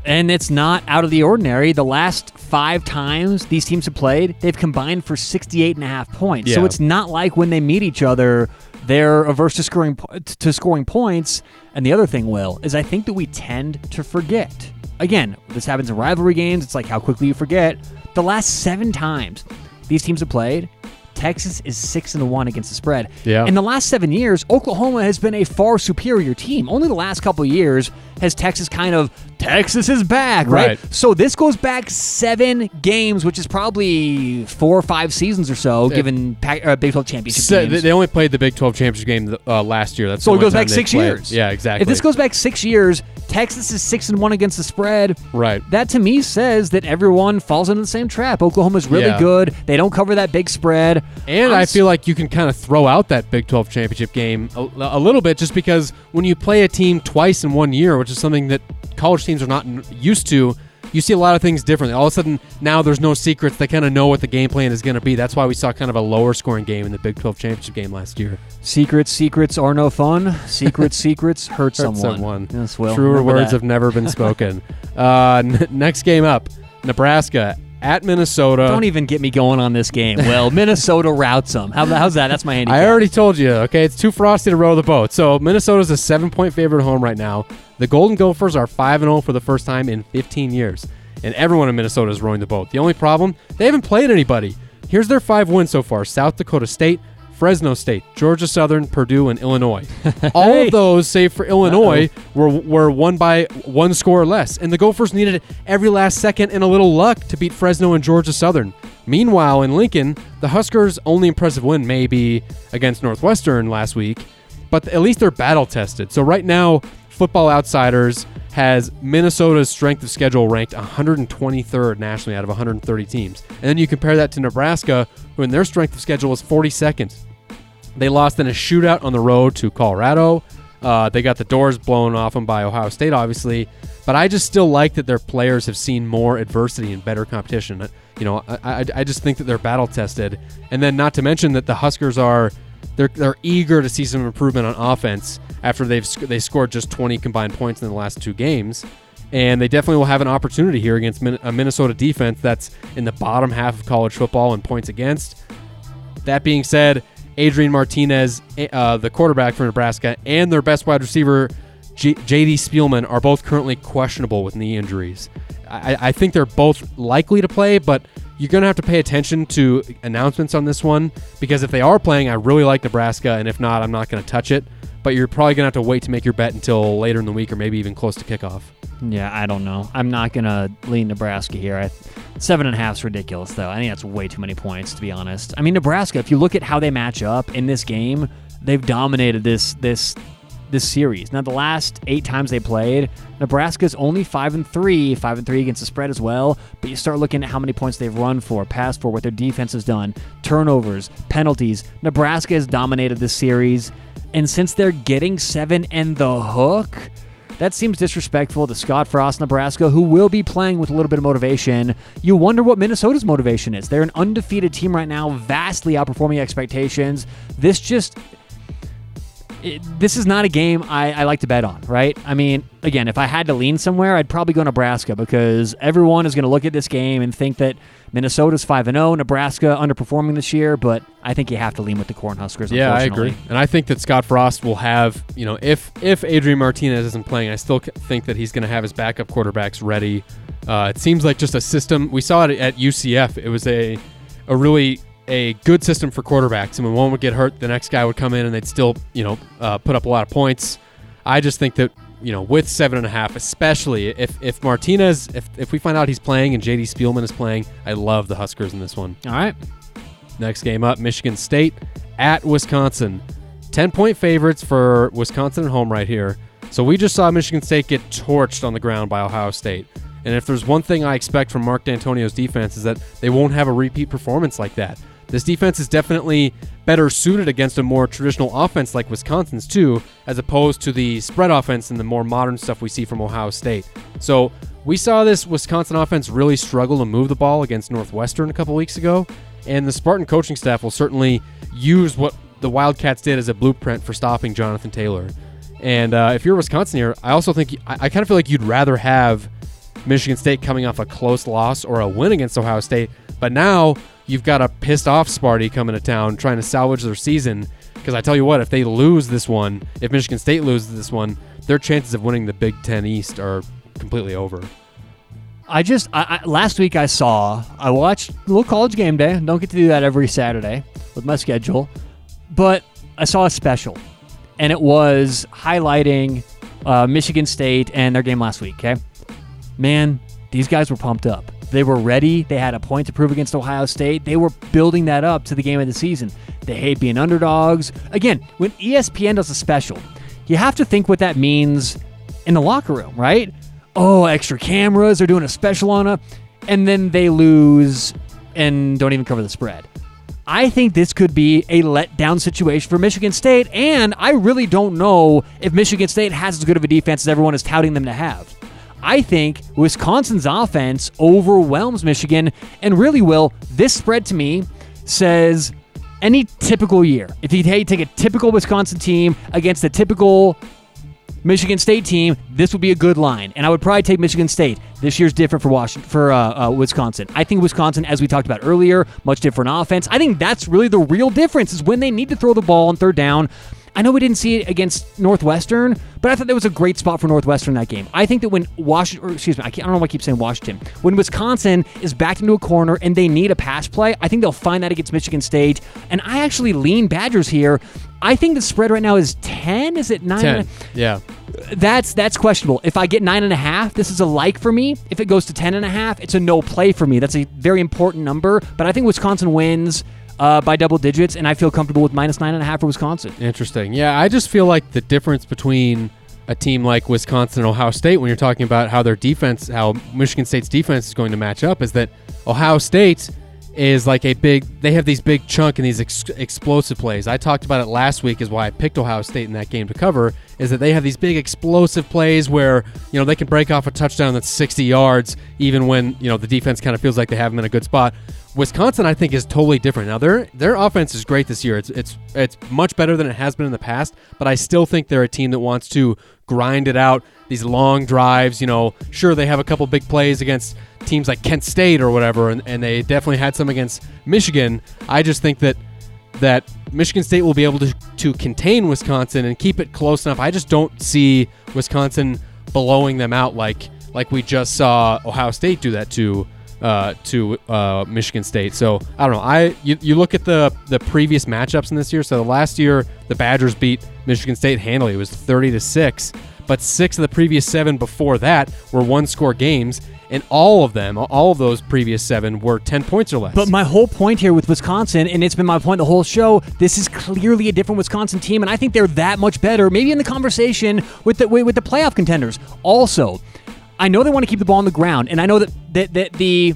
and it's not out of the ordinary. The last five times these teams have played, they've combined for 68 and a half points. So it's not like when they meet each other, they're averse to scoring to scoring points. And the other thing, Will, is I think that we tend to forget. Again, this happens in rivalry games. It's like how quickly you forget. The last seven times these teams have played, Texas is six and one against the spread. Yeah. In the last seven years, Oklahoma has been a far superior team. Only the last couple of years has Texas kind of Texas is back, right? Right. So this goes back seven games, which is probably four or five seasons or so, given Pac- uh, Big 12 championship So games. they only played the Big 12 championship game uh, last year. That's so it goes back six played. years. Yeah, exactly. If this goes back six years, Texas is six and one against the spread. Right. That to me says that everyone falls into the same trap. Oklahoma's really Yeah. good. They don't cover that big spread. And I'm I s- feel like you can kind of throw out that Big 12 championship game a, a little bit just because when you play a team twice in one year, which is something that college teams are not used to, you see a lot of things differently. All of a sudden, now there's no secrets. They kind of know what the game plan is going to be. That's why we saw kind of a lower scoring game in the Big 12 championship game last year. Secrets, secrets are no fun. Secrets, secrets hurt, Hurt someone. someone. Yes, Will. Truer words that. have never been spoken. uh, n- next game up Nebraska at Minnesota. Don't even get me going on this game. Well, Minnesota routs them. How, how's that? That's my handicap. I already told you, okay? It's too frosty to row the boat. So Minnesota's a seven point favorite at home right now. The Golden Gophers are 5 and 0 for the first time in 15 years. And everyone in Minnesota is rowing the boat. The only problem, they haven't played anybody. Here's their five wins so far South Dakota State, Fresno State, Georgia Southern, Purdue, and Illinois. All of those, save for Illinois, were, were won by one score or less. And the Gophers needed every last second and a little luck to beat Fresno and Georgia Southern. Meanwhile, in Lincoln, the Huskers' only impressive win may be against Northwestern last week, but at least they're battle tested. So right now, Football Outsiders has Minnesota's strength of schedule ranked 123rd nationally out of 130 teams. And then you compare that to Nebraska, who in their strength of schedule is 42nd. They lost in a shootout on the road to Colorado. Uh, they got the doors blown off them by Ohio State, obviously. But I just still like that their players have seen more adversity and better competition. Uh, You know, I, I, I just think that they're battle tested. And then, not to mention that the Huskers are they're, they're eager to see some improvement on offense after they've sc- they scored just 20 combined points in the last two games. And they definitely will have an opportunity here against Min- a Minnesota defense that's in the bottom half of college football in points against. That being said, Adrian Martinez, uh, the quarterback for Nebraska, and their best wide receiver, J- J.D. Spielman, are both currently questionable with knee injuries. I, I think they're both likely to play, but you're going to have to pay attention to announcements on this one because if they are playing, I really like Nebraska, and if not, I'm not going to touch it. But you're probably gonna have to wait to make your bet until later in the week or maybe even close to kickoff. Yeah, I don't know. I'm not gonna lean Nebraska here. I, seven and a half is ridiculous, though. I think that's way too many points, to be honest. I mean, Nebraska. If you look at how they match up in this game, they've dominated this this this series. Now, the last eight times they played, Nebraska's only five and three, five and three against the spread as well. But you start looking at how many points they've run for, passed for, what their defense has done, turnovers, penalties. Nebraska has dominated this series, and since they're getting seven and the hook. That seems disrespectful to Scott Frost, Nebraska, who will be playing with a little bit of motivation. You wonder what Minnesota's motivation is. They're an undefeated team right now, vastly outperforming expectations. This just it, this is not a game I, I, like to bet on, right? I mean, again, if I had to lean somewhere, I'd probably go Nebraska because everyone is going to look at this game and think that Minnesota's 5 and 0, Nebraska underperforming this year, but I think you have to lean with the Cornhuskers. Yeah, I agree. And I think that Scott Frost will have, you know, if if Adrian Martinez isn't playing, I still think that he's going to have his backup quarterbacks ready. Uh, it seems like just a system. We saw it at UCF. It was a a really a good system for quarterbacks. And when one would get hurt, the next guy would come in and they'd still, you know, uh, put up a lot of points. I just think that, you know, with seven and a half, especially if, if Martinez, if, if we find out he's playing and JD Spielman is playing, I love the Huskers in this one. All right. Next game up Michigan State at Wisconsin. 10 point favorites for Wisconsin at home right here. So we just saw Michigan State get torched on the ground by Ohio State. And if there's one thing I expect from Mark Dantonio's defense is that they won't have a repeat performance like that. This defense is definitely better suited against a more traditional offense like Wisconsin's, too, as opposed to the spread offense and the more modern stuff we see from Ohio State. So we saw this Wisconsin offense really struggle to move the ball against Northwestern a couple weeks ago, and the Spartan coaching staff will certainly use what the Wildcats did as a blueprint for stopping Jonathan Taylor. And uh, if you're Wisconsin here, I also think I, I kind of feel like you'd rather have Michigan State coming off a close loss or a win against Ohio State. But now you've got a pissed off Sparty coming to town trying to salvage their season. Because I tell you what, if they lose this one, if Michigan State loses this one, their chances of winning the Big Ten East are completely over. I just I, I, last week I saw I watched a little college game day. Don't get to do that every Saturday with my schedule, but I saw a special, and it was highlighting uh, Michigan State and their game last week. Okay, man, these guys were pumped up. They were ready. They had a point to prove against Ohio State. They were building that up to the game of the season. They hate being underdogs. Again, when ESPN does a special, you have to think what that means in the locker room, right? Oh, extra cameras, they're doing a special on a, and then they lose and don't even cover the spread. I think this could be a letdown situation for Michigan State, and I really don't know if Michigan State has as good of a defense as everyone is touting them to have. I think Wisconsin's offense overwhelms Michigan and really will. This spread to me says any typical year, if you take a typical Wisconsin team against a typical Michigan State team, this would be a good line, and I would probably take Michigan State. This year's different for Washington, for uh, uh, Wisconsin. I think Wisconsin, as we talked about earlier, much different offense. I think that's really the real difference is when they need to throw the ball on third down. I know we didn't see it against Northwestern, but I thought that was a great spot for Northwestern that game. I think that when Washington, excuse me, I, I, don't know why I keep saying Washington, when Wisconsin is backed into a corner and they need a pass play, I think they'll find that against Michigan State. And I actually lean Badgers here. I think the spread right now is 10. Is it 9? 10. Yeah. That's that's questionable. If I get nine and a half, this is a like for me. If it goes to ten and a half, it's a no play for me. That's a very important number. But I think Wisconsin wins uh, by double digits, and I feel comfortable with minus nine and a half for Wisconsin. Interesting. Yeah, I just feel like the difference between a team like Wisconsin and Ohio State, when you're talking about how their defense, how Michigan State's defense is going to match up, is that Ohio State is like a big they have these big chunk and these ex- explosive plays i talked about it last week is why i picked ohio state in that game to cover is that they have these big explosive plays where you know they can break off a touchdown that's 60 yards even when you know the defense kind of feels like they have them in a good spot wisconsin i think is totally different now their their offense is great this year it's it's it's much better than it has been in the past but i still think they're a team that wants to grind it out these long drives you know sure they have a couple big plays against teams like Kent State or whatever, and, and they definitely had some against Michigan. I just think that that Michigan State will be able to to contain Wisconsin and keep it close enough. I just don't see Wisconsin blowing them out like like we just saw Ohio State do that to uh, to uh, Michigan State. So I don't know. I you, you look at the the previous matchups in this year. So the last year the Badgers beat Michigan State handily. It was thirty to six. But six of the previous seven before that were one score games, and all of them, all of those previous seven were ten points or less. But my whole point here with Wisconsin, and it's been my point the whole show, this is clearly a different Wisconsin team, and I think they're that much better, maybe in the conversation with the with the playoff contenders. Also, I know they want to keep the ball on the ground, and I know that that, that the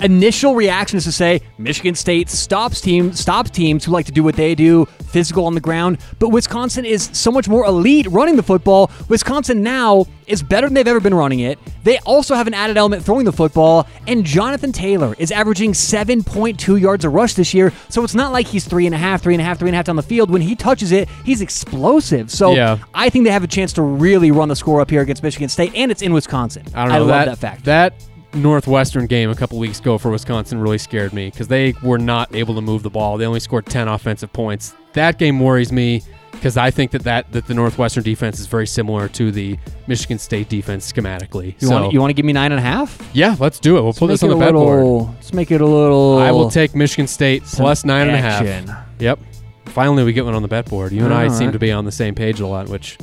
initial reaction is to say Michigan State stops team stops teams who like to do what they do, physical on the ground. But Wisconsin is so much more elite running the football. Wisconsin now is better than they've ever been running it. They also have an added element throwing the football, and Jonathan Taylor is averaging 7.2 yards a rush this year. So it's not like he's three and a half, three and a half, three and a half down the field. When he touches it, he's explosive. So Yeah. I think they have a chance to really run the score up here against Michigan State, and it's in Wisconsin. I don't know love that, that fact. That Northwestern game a couple weeks ago for Wisconsin really scared me because they were not able to move the ball. They only scored ten offensive points. That game worries me because I think that, that that the Northwestern defense is very similar to the Michigan State defense schematically. you so want you want to give me nine and a half? yeah, let's do it. We'll put Let's this on the it a board. little. Let's make it a little. I will take Michigan State plus nine and a half. action. Yep. Finally, we get one on the bet board. You and I All seem to be on the same page a lot, which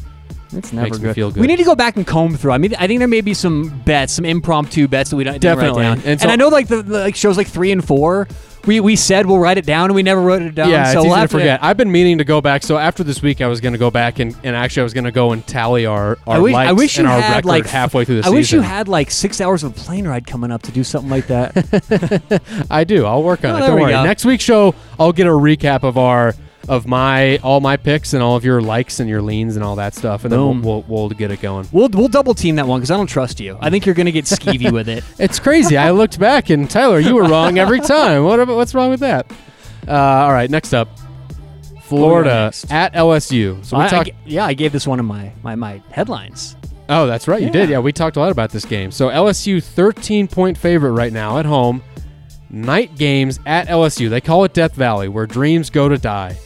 It's never Makes me good. feel good. We need to go back and comb through. I mean, I think there may be some bets, some impromptu bets that we don't didn't Definitely. write down. And And, I know like the, the like shows like three and four. We we said we'll write it down and we never wrote it down. yeah, so it's we'll easy to forget. I've been meaning to go back. So after this week, I was going to go back and, and actually I was going to go and tally our our I wish, likes I wish and our record like halfway through the I season. wish you had like six hours of a plane ride coming up to do something like that. I do. I'll work on Oh, it. Don't worry. go. Next week's show, I'll get a recap of our of my all my picks and all of your likes and your leans and all that stuff, and Boom. then we'll, we'll we'll get it going. we'll we'll double team that one because I don't trust you. I think you're gonna get skeevy with it. It's crazy. I looked back and Tyler, you were wrong every time. What about, what's wrong with that? Uh, all right, next up, Florida next? at LSU. So we I- I yeah, I gave this one in my my, my headlines. Oh, that's right. You did. Yeah. Yeah, we talked a lot about this game. So LSU 13 point favorite right now at home. Night games at LSU. They call it Death Valley, where dreams go to die.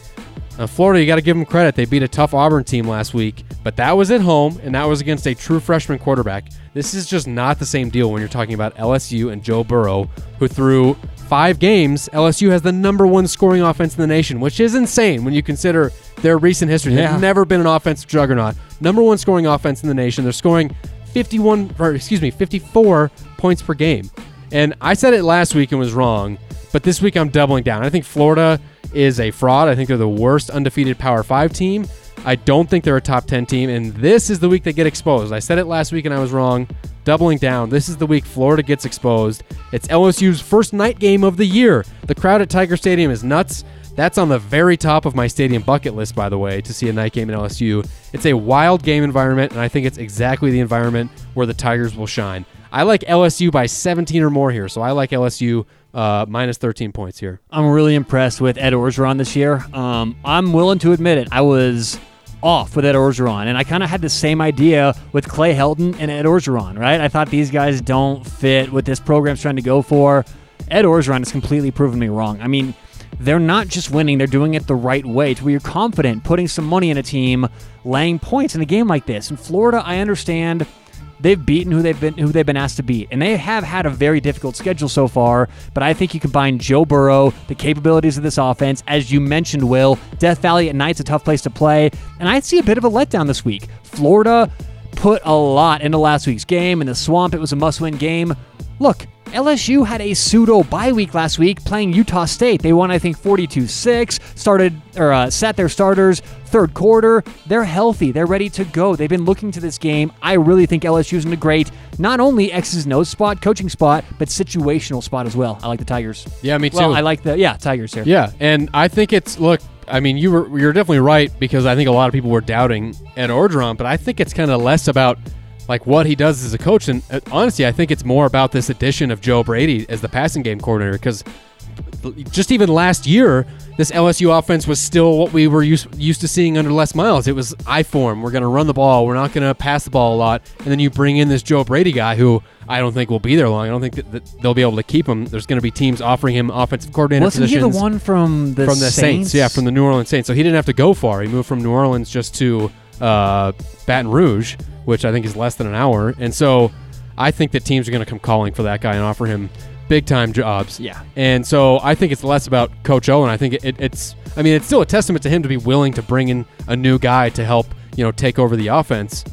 Now, Florida, you got to give them credit. They beat a tough Auburn team last week, but that was at home, and that was against a true freshman quarterback. This is just not the same deal when you're talking about LSU and Joe Burrow, who threw five games. LSU has the number one scoring offense in the nation, which is insane when you consider their recent history. Yeah. They've never been an offensive juggernaut. Number one scoring offense in the nation. They're scoring 51, or excuse me, 54 points per game. And I said it last week and was wrong, but this week I'm doubling down. I think Florida is a fraud. I think they're the worst undefeated Power 5 team. I don't think they're a top 10 team, and this is the week they get exposed. I said it last week and I was wrong. Doubling down. This is the week Florida gets exposed. It's LSU's first night game of the year. The crowd at Tiger Stadium is nuts. That's on the very top of my stadium bucket list, by the way, to see a night game in LSU. It's a wild game environment, and I think it's exactly the environment where the Tigers will shine. I like LSU by 17 or more here, so I like LSU uh, minus 13 points here. I'm really impressed with Ed Orgeron this year. Um, I'm willing to admit it. I was off with Ed Orgeron, and I kind of had the same idea with Clay Helton and Ed Orgeron, right? I thought these guys don't fit what this program's trying to go for. Ed Orgeron has completely proven me wrong. I mean, they're not just winning, they're doing it the right way to where you're confident putting some money in a team, laying points in a game like this. In Florida, I understand they've beaten who they've been who they've been asked to beat, and they have had a very difficult schedule so far. But I think you combine Joe Burrow, the capabilities of this offense, as you mentioned, Will Death Valley at night's a tough place to play, and I see a bit of a letdown this week. Florida put a lot into last week's game in the swamp. It was a must-win game. Look. LSU had a pseudo bye week last week playing Utah State. They won, I think, 42-6. Started or uh, sat their starters third quarter. They're healthy. They're ready to go. They've been looking to this game. I really think LSU's in a great, not only X's and O's spot, coaching spot, but situational spot as well. I like the Tigers. Yeah, me too. Well, I like the yeah Tigers here. Yeah, and I think it's look. I mean, you were you're definitely right because I think a lot of people were doubting Ed Orgeron, but I think it's kind of less about like what he does as a coach, and uh, honestly, I think it's more about this addition of Joe Brady as the passing game coordinator because just even last year, this LSU offense was still what we were used, used to seeing under Les Miles. It was I form. We're going to run the ball. We're not going to pass the ball a lot. And then you bring in this Joe Brady guy who I don't think will be there long. I don't think that, that they'll be able to keep him. There's going to be teams offering him offensive coordinator Wasn't he the one from the from the Saints? Yeah, from the New Orleans Saints. So he didn't have to go far. He moved from New Orleans just to uh, Baton Rouge, which I think is less than an hour. And so I think that teams are going to come calling for that guy and offer him big time jobs. Yeah. And so I think it's less about Coach O, and I think it, it's. I mean, it's still a testament to him to be willing to bring in a new guy to help you know take over the offense.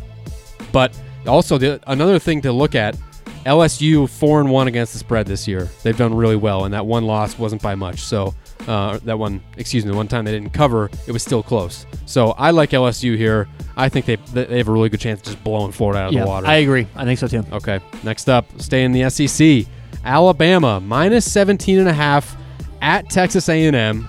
But also the, another thing to look at. LSU four and one against the spread this year. They've done really well, and that one loss wasn't by much. So uh, that one, excuse me, the one time they didn't cover, it was still close. So I like LSU here. I think they they have a really good chance of just blowing Florida out of yeah, the water. I agree. I think so too. Okay. Next up, stay in the SEC. Alabama minus 17 and a half at Texas A&M.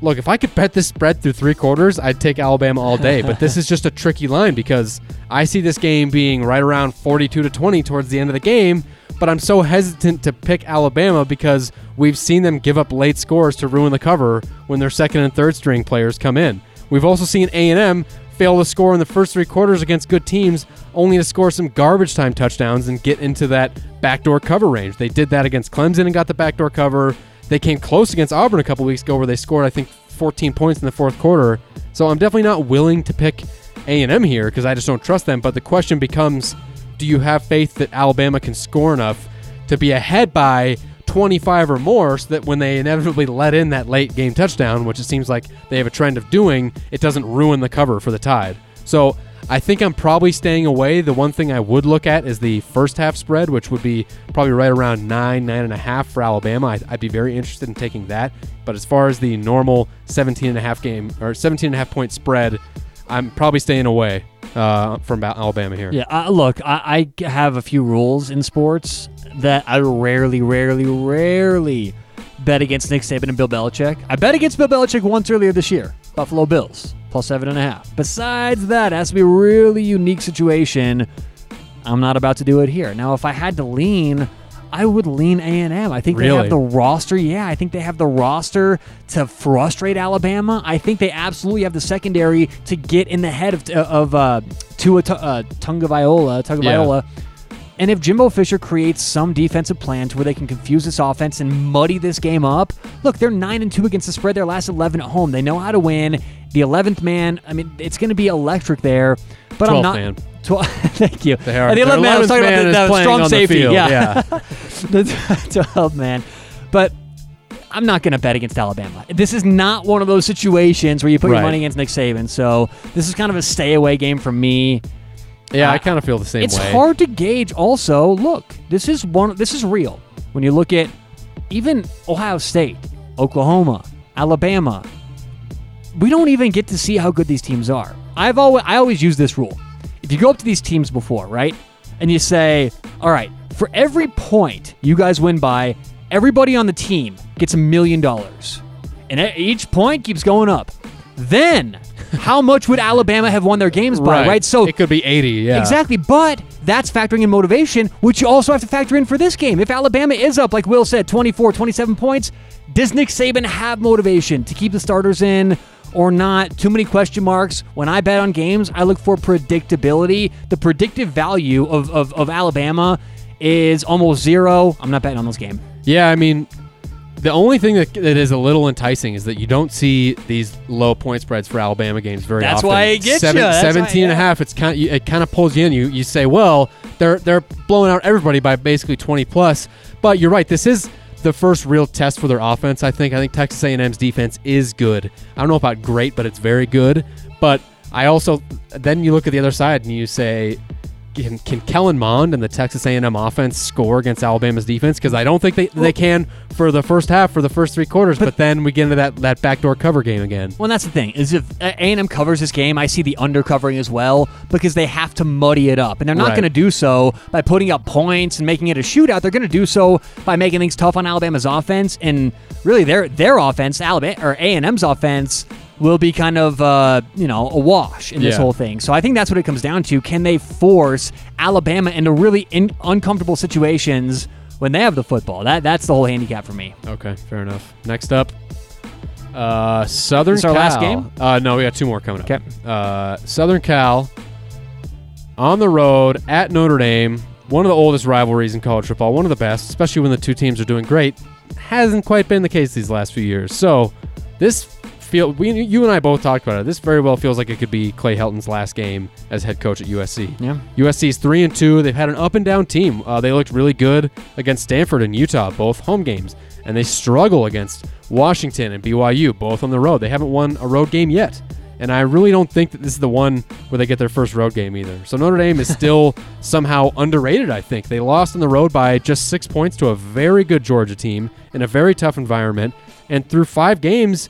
Look, if I could bet this spread through three quarters, I'd take Alabama all day. but this is just a tricky line because I see this game being right around 42 to 20 towards the end of the game. But I'm so hesitant to pick Alabama because we've seen them give up late scores to ruin the cover when their second and third string players come in. We've also seen A&M fail to score in the first three quarters against good teams, only to score some garbage time touchdowns and get into that backdoor cover range. They did that against Clemson and got the backdoor cover. They came close against Auburn a couple weeks ago where they scored, I think, 14 points in the fourth quarter. So I'm definitely not willing to pick A&M here because I just don't trust them. But the question becomes, do you have faith that Alabama can score enough to be ahead by 25 or more so that when they inevitably let in that late game touchdown, which it seems like they have a trend of doing, it doesn't ruin the cover for the Tide. So I think I'm probably staying away. The one thing I would look at is the first half spread, which would be probably right around nine, nine and a half for Alabama. I, I'd be very interested in taking that. But as far as the normal 17 and a half game or 17 and a half point spread, I'm probably staying away uh, from Al- Alabama here. Yeah, uh, look, I, I have a few rules in sports that I rarely, rarely, rarely bet against Nick Saban and Bill Belichick. I bet against Bill Belichick once earlier this year, Buffalo Bills, plus seven and a half. Besides that, it has to be a really unique situation. I'm not about to do it here. Now, if I had to lean, I would lean A&M. I think they have the roster. Yeah, I think they have the roster to frustrate Alabama. I think they absolutely have the secondary to get in the head of of uh, Tua Tu- uh, Tungavailoa. Tungavailoa. And if Jimbo Fisher creates some defensive plan to where they can confuse this offense and muddy this game up, look, they're nine and two against the spread. Their last eleven at home. They know how to win. The eleventh man. I mean, it's going to be electric there. But I'm not. man. Tw- thank you. They are- Uh, the 11th man. I was talking about the, the strong on the safety. field, yeah. yeah. the 12 man. But I'm not going to bet against Alabama. This is not one of those situations where you put Right. your money against Nick Saban. So this is kind of a stay away game for me. Yeah, I Uh, kind of feel the same it's way. hard to gauge. Also, look, this is one. This is real. When you look at even Ohio State, Oklahoma, Alabama, we don't even get to see how good these teams are. I've always I always use this rule. If you go up to these teams before, right, and you say, "All right, for every point you guys win by, everybody on the team gets a million dollars, and each point keeps going up." Then, how much would Alabama have won their games by? Right. So it could be 80. Yeah. Exactly, but that's factoring in motivation, which you also have to factor in for this game. If Alabama is up, like Will said, 24, 27 points, does Nick Saban have motivation to keep the starters in or not? Too many question marks. When I bet on games, I look for predictability. The predictive value of, of, of Alabama is almost zero. I'm not betting on this game. Yeah, I mean, the only thing that, that is a little enticing is that you don't see these low point spreads for Alabama games very That's often. why it gets Seven, ya. That's why- 17 and a half, it's kind of, it kind of pulls you in. You you say, well, they're they're blowing out everybody by basically 20 plus. But you're right. This is the first real test for their offense. I think. I think Texas A&M's defense is good. I don't know about great, but it's very good. But I also then you look at the other side and you say, can, can Kellen Mond and the Texas A&M offense score against Alabama's defense? Because I don't think they, they can for the first half, for the first three quarters. But, then we get into that, that backdoor cover game again. Well, that's the thing is if A&M covers this game, I see the undercovering as well because they have to muddy it up, and they're not Right. going to do so by putting up points and making it a shootout. They're going to do so by making things tough on Alabama's offense, and really their their offense, Alabama or A&M's offense. Will be kind of uh, you know a wash in this Yeah. whole thing. So I think that's what it comes down to. Can they force Alabama into really in- uncomfortable situations when they have the football? That that's the whole handicap for me. Okay, fair enough. Next up, uh, Southern This our Cal. last game? Uh, no, we got two more coming up. Okay. Uh, Southern Cal on the road at Notre Dame. One of the oldest rivalries in college football. One of the best, especially when the two teams are doing great. Hasn't quite been the case these last few years. So this feel we you and I both talked about it. This very well feels like it could be Clay Helton's last game as head coach at USC. Yeah. USC's three and two. They've had an up and down team. Uh, they looked really good against Stanford and Utah, both home games, and they struggle against Washington and BYU, both on the road. They haven't won a road game yet. And I really don't think that this is the one where they get their first road game either. So Notre Dame is still somehow underrated, I think. They lost on the road by just six points to a very good Georgia team in a very tough environment. And through five games,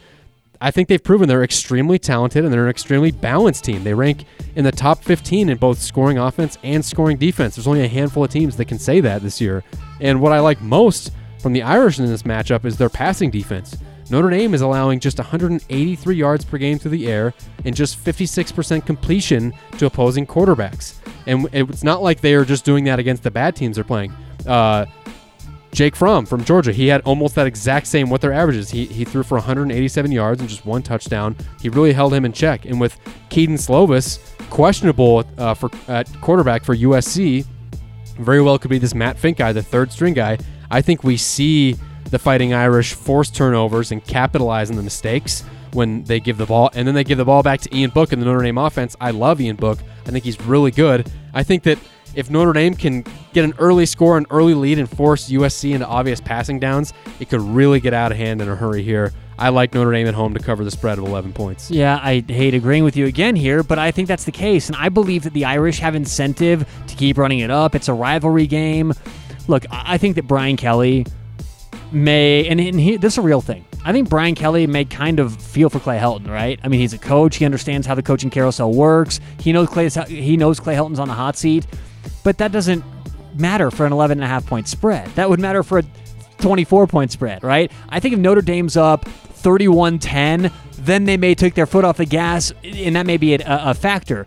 I think they've proven they're extremely talented and they're an extremely balanced team. They rank in the top 15 in both scoring offense and scoring defense. There's only a handful of teams that can say that this year. And what I like most from the Irish in this matchup is their passing defense. Notre Dame is allowing just 183 yards per game through the air and just 56% completion to opposing quarterbacks. And it's not like they are just doing that against the bad teams they're playing. Uh, Jake Fromm from Georgia, he had almost that exact same what their averages. He, he threw for 187 yards and just one touchdown. He really held him in check. And with Kedon Slovis questionable uh, for at quarterback for USC, very well could be this Matt Fink guy, the third string guy. I think we see the Fighting Irish force turnovers and capitalize on the mistakes when they give the ball, and then they give the ball back to Ian Book in the Notre Dame offense. I love Ian Book. I think he's really good. I think that if Notre Dame can get an early score, an early lead, and force USC into obvious passing downs, it could really get out of hand in a hurry here. I like Notre Dame at home to cover the spread of 11 points. Yeah, I hate agreeing with you again here, but I think that's the case. And I believe that the Irish have incentive to keep running it up. It's a rivalry game. Look, I think that Brian Kelly may, and, he, this is a real thing. I think Brian Kelly may kind of feel for Clay Helton, right? I mean, he's a coach. He understands how the coaching carousel works. He knows Clay. He knows Clay Helton's on the hot seat, but that doesn't matter for an 11 and a half point spread. That would matter for a 24 point spread, right? I think if Notre Dame's up 31 10, then they may take their foot off the gas, and that may be a, a factor.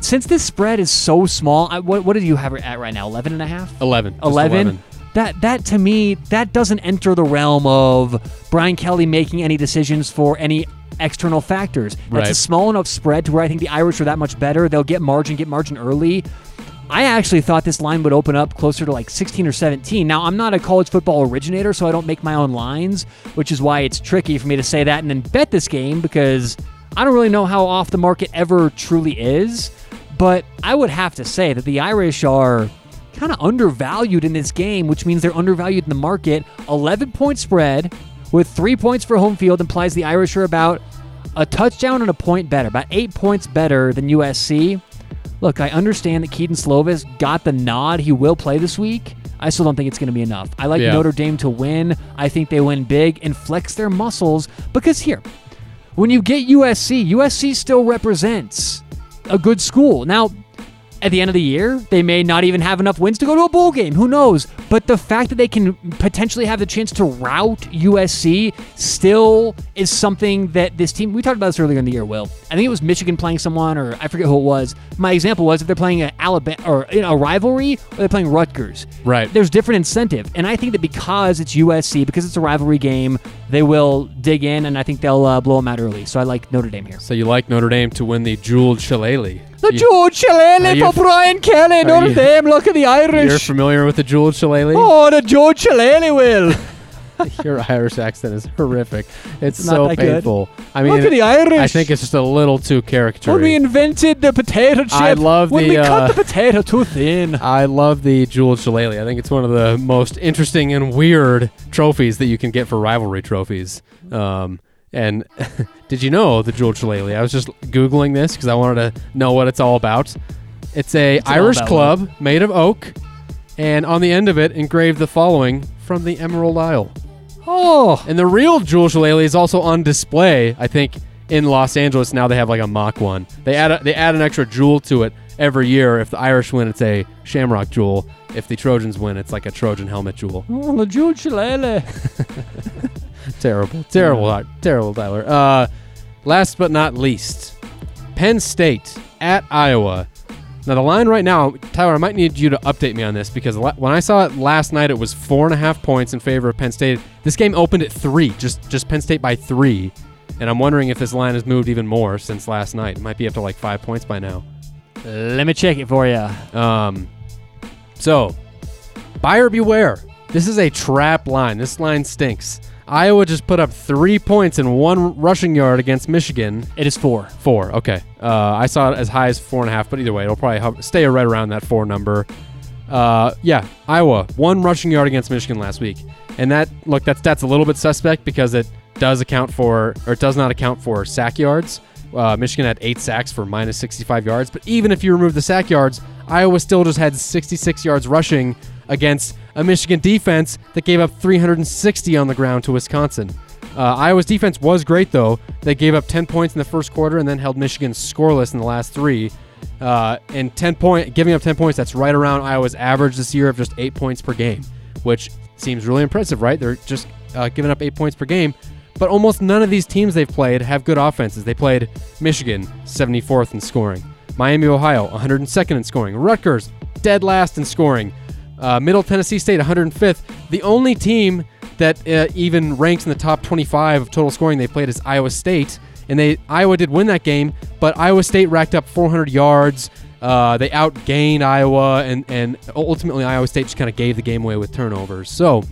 Since this spread is so small, I, what, what do you have it at right now? 11 and a half? 11. 11? 11. That, that to me, that doesn't enter the realm of Brian Kelly making any decisions for any external factors. That's Right. a small enough spread to where I think the Irish are that much better. They'll get margin, get margin early. I actually thought this line would open up closer to like 16 or 17. Now, I'm not a college football originator, so I don't make my own lines, which is why it's tricky for me to say that and then bet this game because I don't really know how off the market ever truly is. But I would have to say that the Irish are kind of undervalued in this game, which means they're undervalued in the market. 11 point spread with three points for home field implies the Irish are about a touchdown and a point better, about eight points better than USC. Look, I understand that Kedon Slovis got the nod. He will play this week. I still don't think it's going to be enough. I like Yeah. Notre Dame to win. I think they win big and flex their muscles because here, when you get USC, USC still represents a good school. Now, at the end of the year, they may not even have enough wins to go to a bowl game. Who knows? But the fact that they can potentially have the chance to rout USC still is something that this team. We talked about this earlier in the year. Will I think it was Michigan playing someone, or I forget who it was. My example was if they're playing an Alabama or you know, a rivalry, or they're playing Rutgers. Right. There's different incentive, and I think that because it's USC, because it's a rivalry game, they will dig in, and I think they'll uh, blow them out early. So I like Notre Dame here. So you like Notre Dame to win the jeweled shillelagh. The You- George Shillelagh for Brian Kelly, Notre you- Dame. Look at the Irish. You're familiar with the jeweled shillelagh? Oh, the George Shillelagh will. Your Irish accent is horrific. It's, It's so that good. painful. I mean, Look at the Irish. I think it's just a little too when we invented the potato chip. I love when the, we uh, cut the potato too thin. I love the jeweled shillelagh. I think it's one of the most interesting and weird trophies that you can get for rivalry trophies. Um, and did you know the Jewel shillelagh? I was just googling this because I wanted to know what it's all about. It's a it all Irish club made of oak, and on the end of it engraved the following from the Emerald Isle. Oh, And the real jewel shillelagh is also on display. I think in Los Angeles now they have like a mock one. They add a, they add an extra jewel to it every year. If the Irish win, it's a Shamrock jewel. If the Trojans win, it's like a Trojan helmet jewel. oh the Jewel Shillelagh. Terrible, terrible, terrible, Tyler. Uh, last but not least, Penn State at Iowa. Now the line right now, Tyler, I might need you to update me on this because when I saw it last night, it was four and a half points in favor of Penn State. This game opened at three, just just Penn State by three, and I'm wondering if this line has moved even more since last night. It might be up to like five points by now. Let me check it for you. Um, so, buyer beware. This is a trap line. This line stinks. Iowa just put up three points and one rushing yard against Michigan. It is four. Four. Okay. Uh, I saw it as high as four and a half, but either way, it'll probably hover, stay right around that four number. Uh, yeah, Iowa one rushing yard against Michigan last week, and that look that's that's a little bit suspect because it does account for or it does not account for sack yards. Uh, Michigan had eight sacks for minus 65 yards, but even if you remove the sack yards, Iowa still just had 66 yards rushing against a Michigan defense that gave up 360 on the ground to Wisconsin. Uh, Iowa's defense was great, though. They gave up 10 points in the first quarter and then held Michigan scoreless in the last three. Uh, and 10 point, giving up 10 points, that's right around Iowa's average this year of just eight points per game, which seems really impressive, right? They're just uh, giving up eight points per game. But almost none of these teams they've played have good offenses. They played Michigan, 74th in scoring. Miami, Ohio, 102nd in scoring. Rutgers, dead last in scoring. Uh, Middle Tennessee State, 105th. The only team that uh, even ranks in the top 25 of total scoring they played is Iowa State, and they Iowa did win that game, but Iowa State racked up 400 yards. Uh, they outgained Iowa, and and ultimately Iowa State just kind of gave the game away with turnovers. So.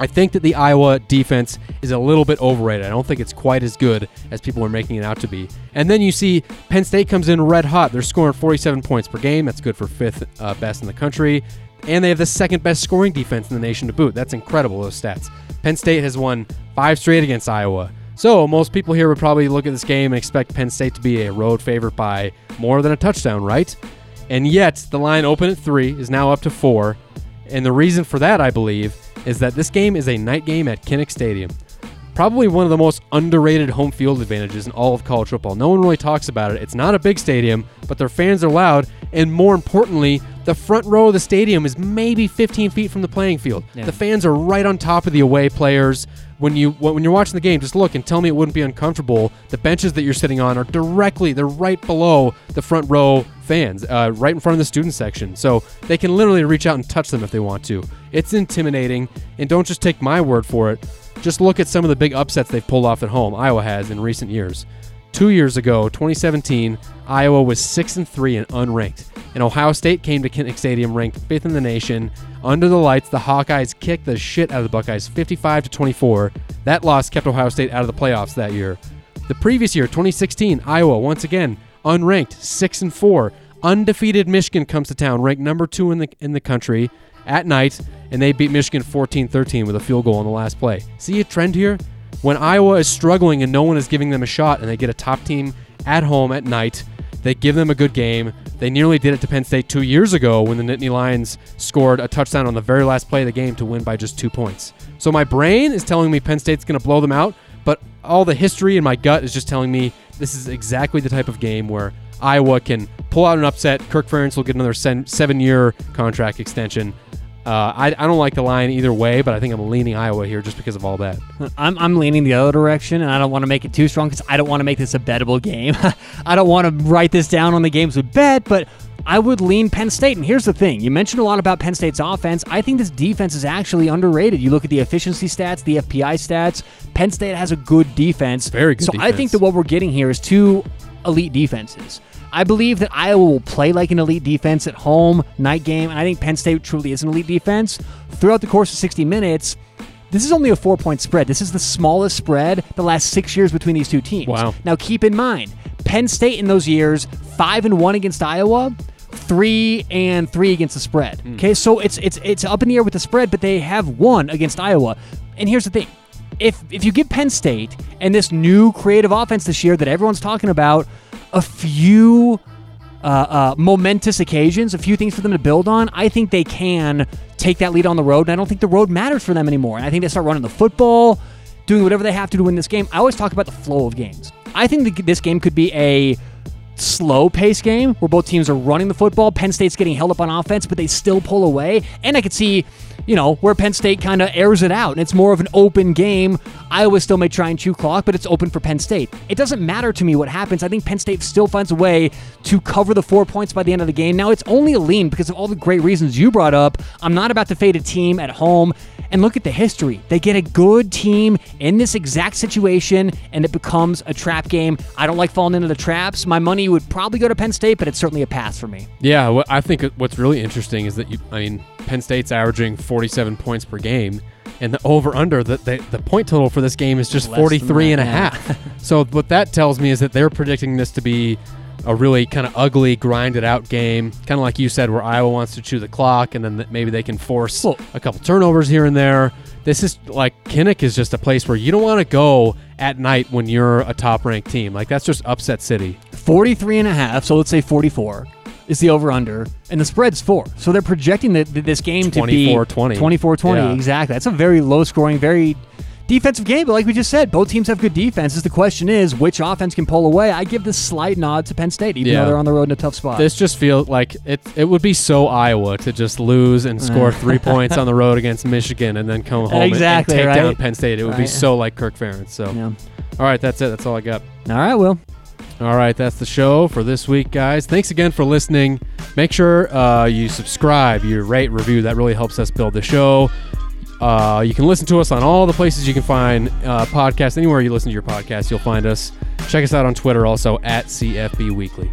I think that the Iowa defense is a little bit overrated. I don't think it's quite as good as people are making it out to be. And then you see Penn State comes in red hot. They're scoring 47 points per game. That's good for fifth uh, best in the country. And they have the second best scoring defense in the nation to boot. That's incredible, those stats. Penn State has won five straight against Iowa. So most people here would probably look at this game and expect Penn State to be a road favorite by more than a touchdown, right? And yet the line open at three is now up to four. And the reason for that, I believe, is that this game is a night game at Kinnick Stadium. Probably one of the most underrated home field advantages in all of college football. No one really talks about it. It's not a big stadium, but their fans are loud, and more importantly, the front row of the stadium is maybe 15 feet from the playing field. Yeah. The fans are right on top of the away players. When you when you're watching the game, just look and tell me it wouldn't be uncomfortable. The benches that you're sitting on are directly, they're right below the front row fans, uh, right in front of the student section. So they can literally reach out and touch them if they want to. It's intimidating, and don't just take my word for it. Just look at some of the big upsets they've pulled off at home. Iowa has in recent years. Two years ago, 2017, Iowa was six and three and unranked, and Ohio State came to Kinnick Stadium ranked fifth in the nation. Under the lights, the Hawkeyes kicked the shit out of the Buckeyes, 55 to 24. That loss kept Ohio State out of the playoffs that year. The previous year, 2016, Iowa once again unranked, six and four. Undefeated Michigan comes to town, ranked number two in the in the country at night, and they beat Michigan 14-13 with a field goal on the last play. See a trend here? When Iowa is struggling and no one is giving them a shot, and they get a top team at home at night, they give them a good game. They nearly did it to Penn State two years ago when the Nittany Lions scored a touchdown on the very last play of the game to win by just two points. So my brain is telling me Penn State's going to blow them out, but all the history in my gut is just telling me this is exactly the type of game where Iowa can pull out an upset. Kirk Ferentz will get another seven-year contract extension. Uh, I, I don't like the line either way, but I think I'm leaning Iowa here just because of all that. I'm, I'm leaning the other direction, and I don't want to make it too strong because I don't want to make this a bettable game. I don't want to write this down on the games with bet, but I would lean Penn State. And here's the thing you mentioned a lot about Penn State's offense. I think this defense is actually underrated. You look at the efficiency stats, the FPI stats. Penn State has a good defense. Very good So I think that what we're getting here is two elite defenses. I believe that Iowa will play like an elite defense at home, night game, and I think Penn State truly is an elite defense. Throughout the course of 60 minutes, this is only a four point spread. This is the smallest spread the last six years between these two teams. Wow. Now keep in mind, Penn State in those years, five and one against Iowa, three and three against the spread. Hmm. Okay, so it's it's it's up in the air with the spread, but they have won against Iowa. And here's the thing. If if you give Penn State and this new creative offense this year that everyone's talking about a few uh, uh, momentous occasions, a few things for them to build on, I think they can take that lead on the road. And I don't think the road matters for them anymore. And I think they start running the football, doing whatever they have to to win this game. I always talk about the flow of games. I think that this game could be a slow pace game where both teams are running the football. Penn State's getting held up on offense, but they still pull away. And I could see, you know, where Penn State kind of airs it out and it's more of an open game. Iowa still may try and chew clock, but it's open for Penn State. It doesn't matter to me what happens. I think Penn State still finds a way to cover the four points by the end of the game. Now, it's only a lean because of all the great reasons you brought up. I'm not about to fade a team at home. And look at the history. They get a good team in this exact situation, and it becomes a trap game. I don't like falling into the traps. My money would probably go to Penn State, but it's certainly a pass for me. Yeah, I think what's really interesting is that you, I mean, Penn State's averaging 47 points per game, and the over under the, the the point total for this game is just Less 43 and a half. so what that tells me is that they're predicting this to be a really kind of ugly, grinded out game, kind of like you said, where Iowa wants to chew the clock, and then th- maybe they can force Well- a couple turnovers here and there. This is like Kinnick is just a place where you don't want to go at night when you're a top ranked team. Like that's just upset city. 43 and a half, so let's say 44 is the over under, and the spread's four. So they're projecting that this game to be 24-20. 24 20. Yeah. Exactly. That's a very low scoring, very defensive game. But like we just said, both teams have good defenses. The question is, which offense can pull away? I give this slight nod to Penn State, even Yeah. though they're on the road in a tough spot. This just feels like it. It would be so Iowa to just lose and score three points on the road against Michigan and then come home Exactly, and, take right? down Penn State. It would be so like Kirk Ferentz. So, yeah. all right, that's it. That's all I got. All right, Will. All right, that's the show for this week, guys. Thanks again for listening. Make sure uh, you subscribe, you rate, review. That really helps us build the show. Uh, you can listen to us on all the places you can find uh, podcasts. Anywhere you listen to your podcast, you'll find us. Check us out on Twitter also at CFB Weekly.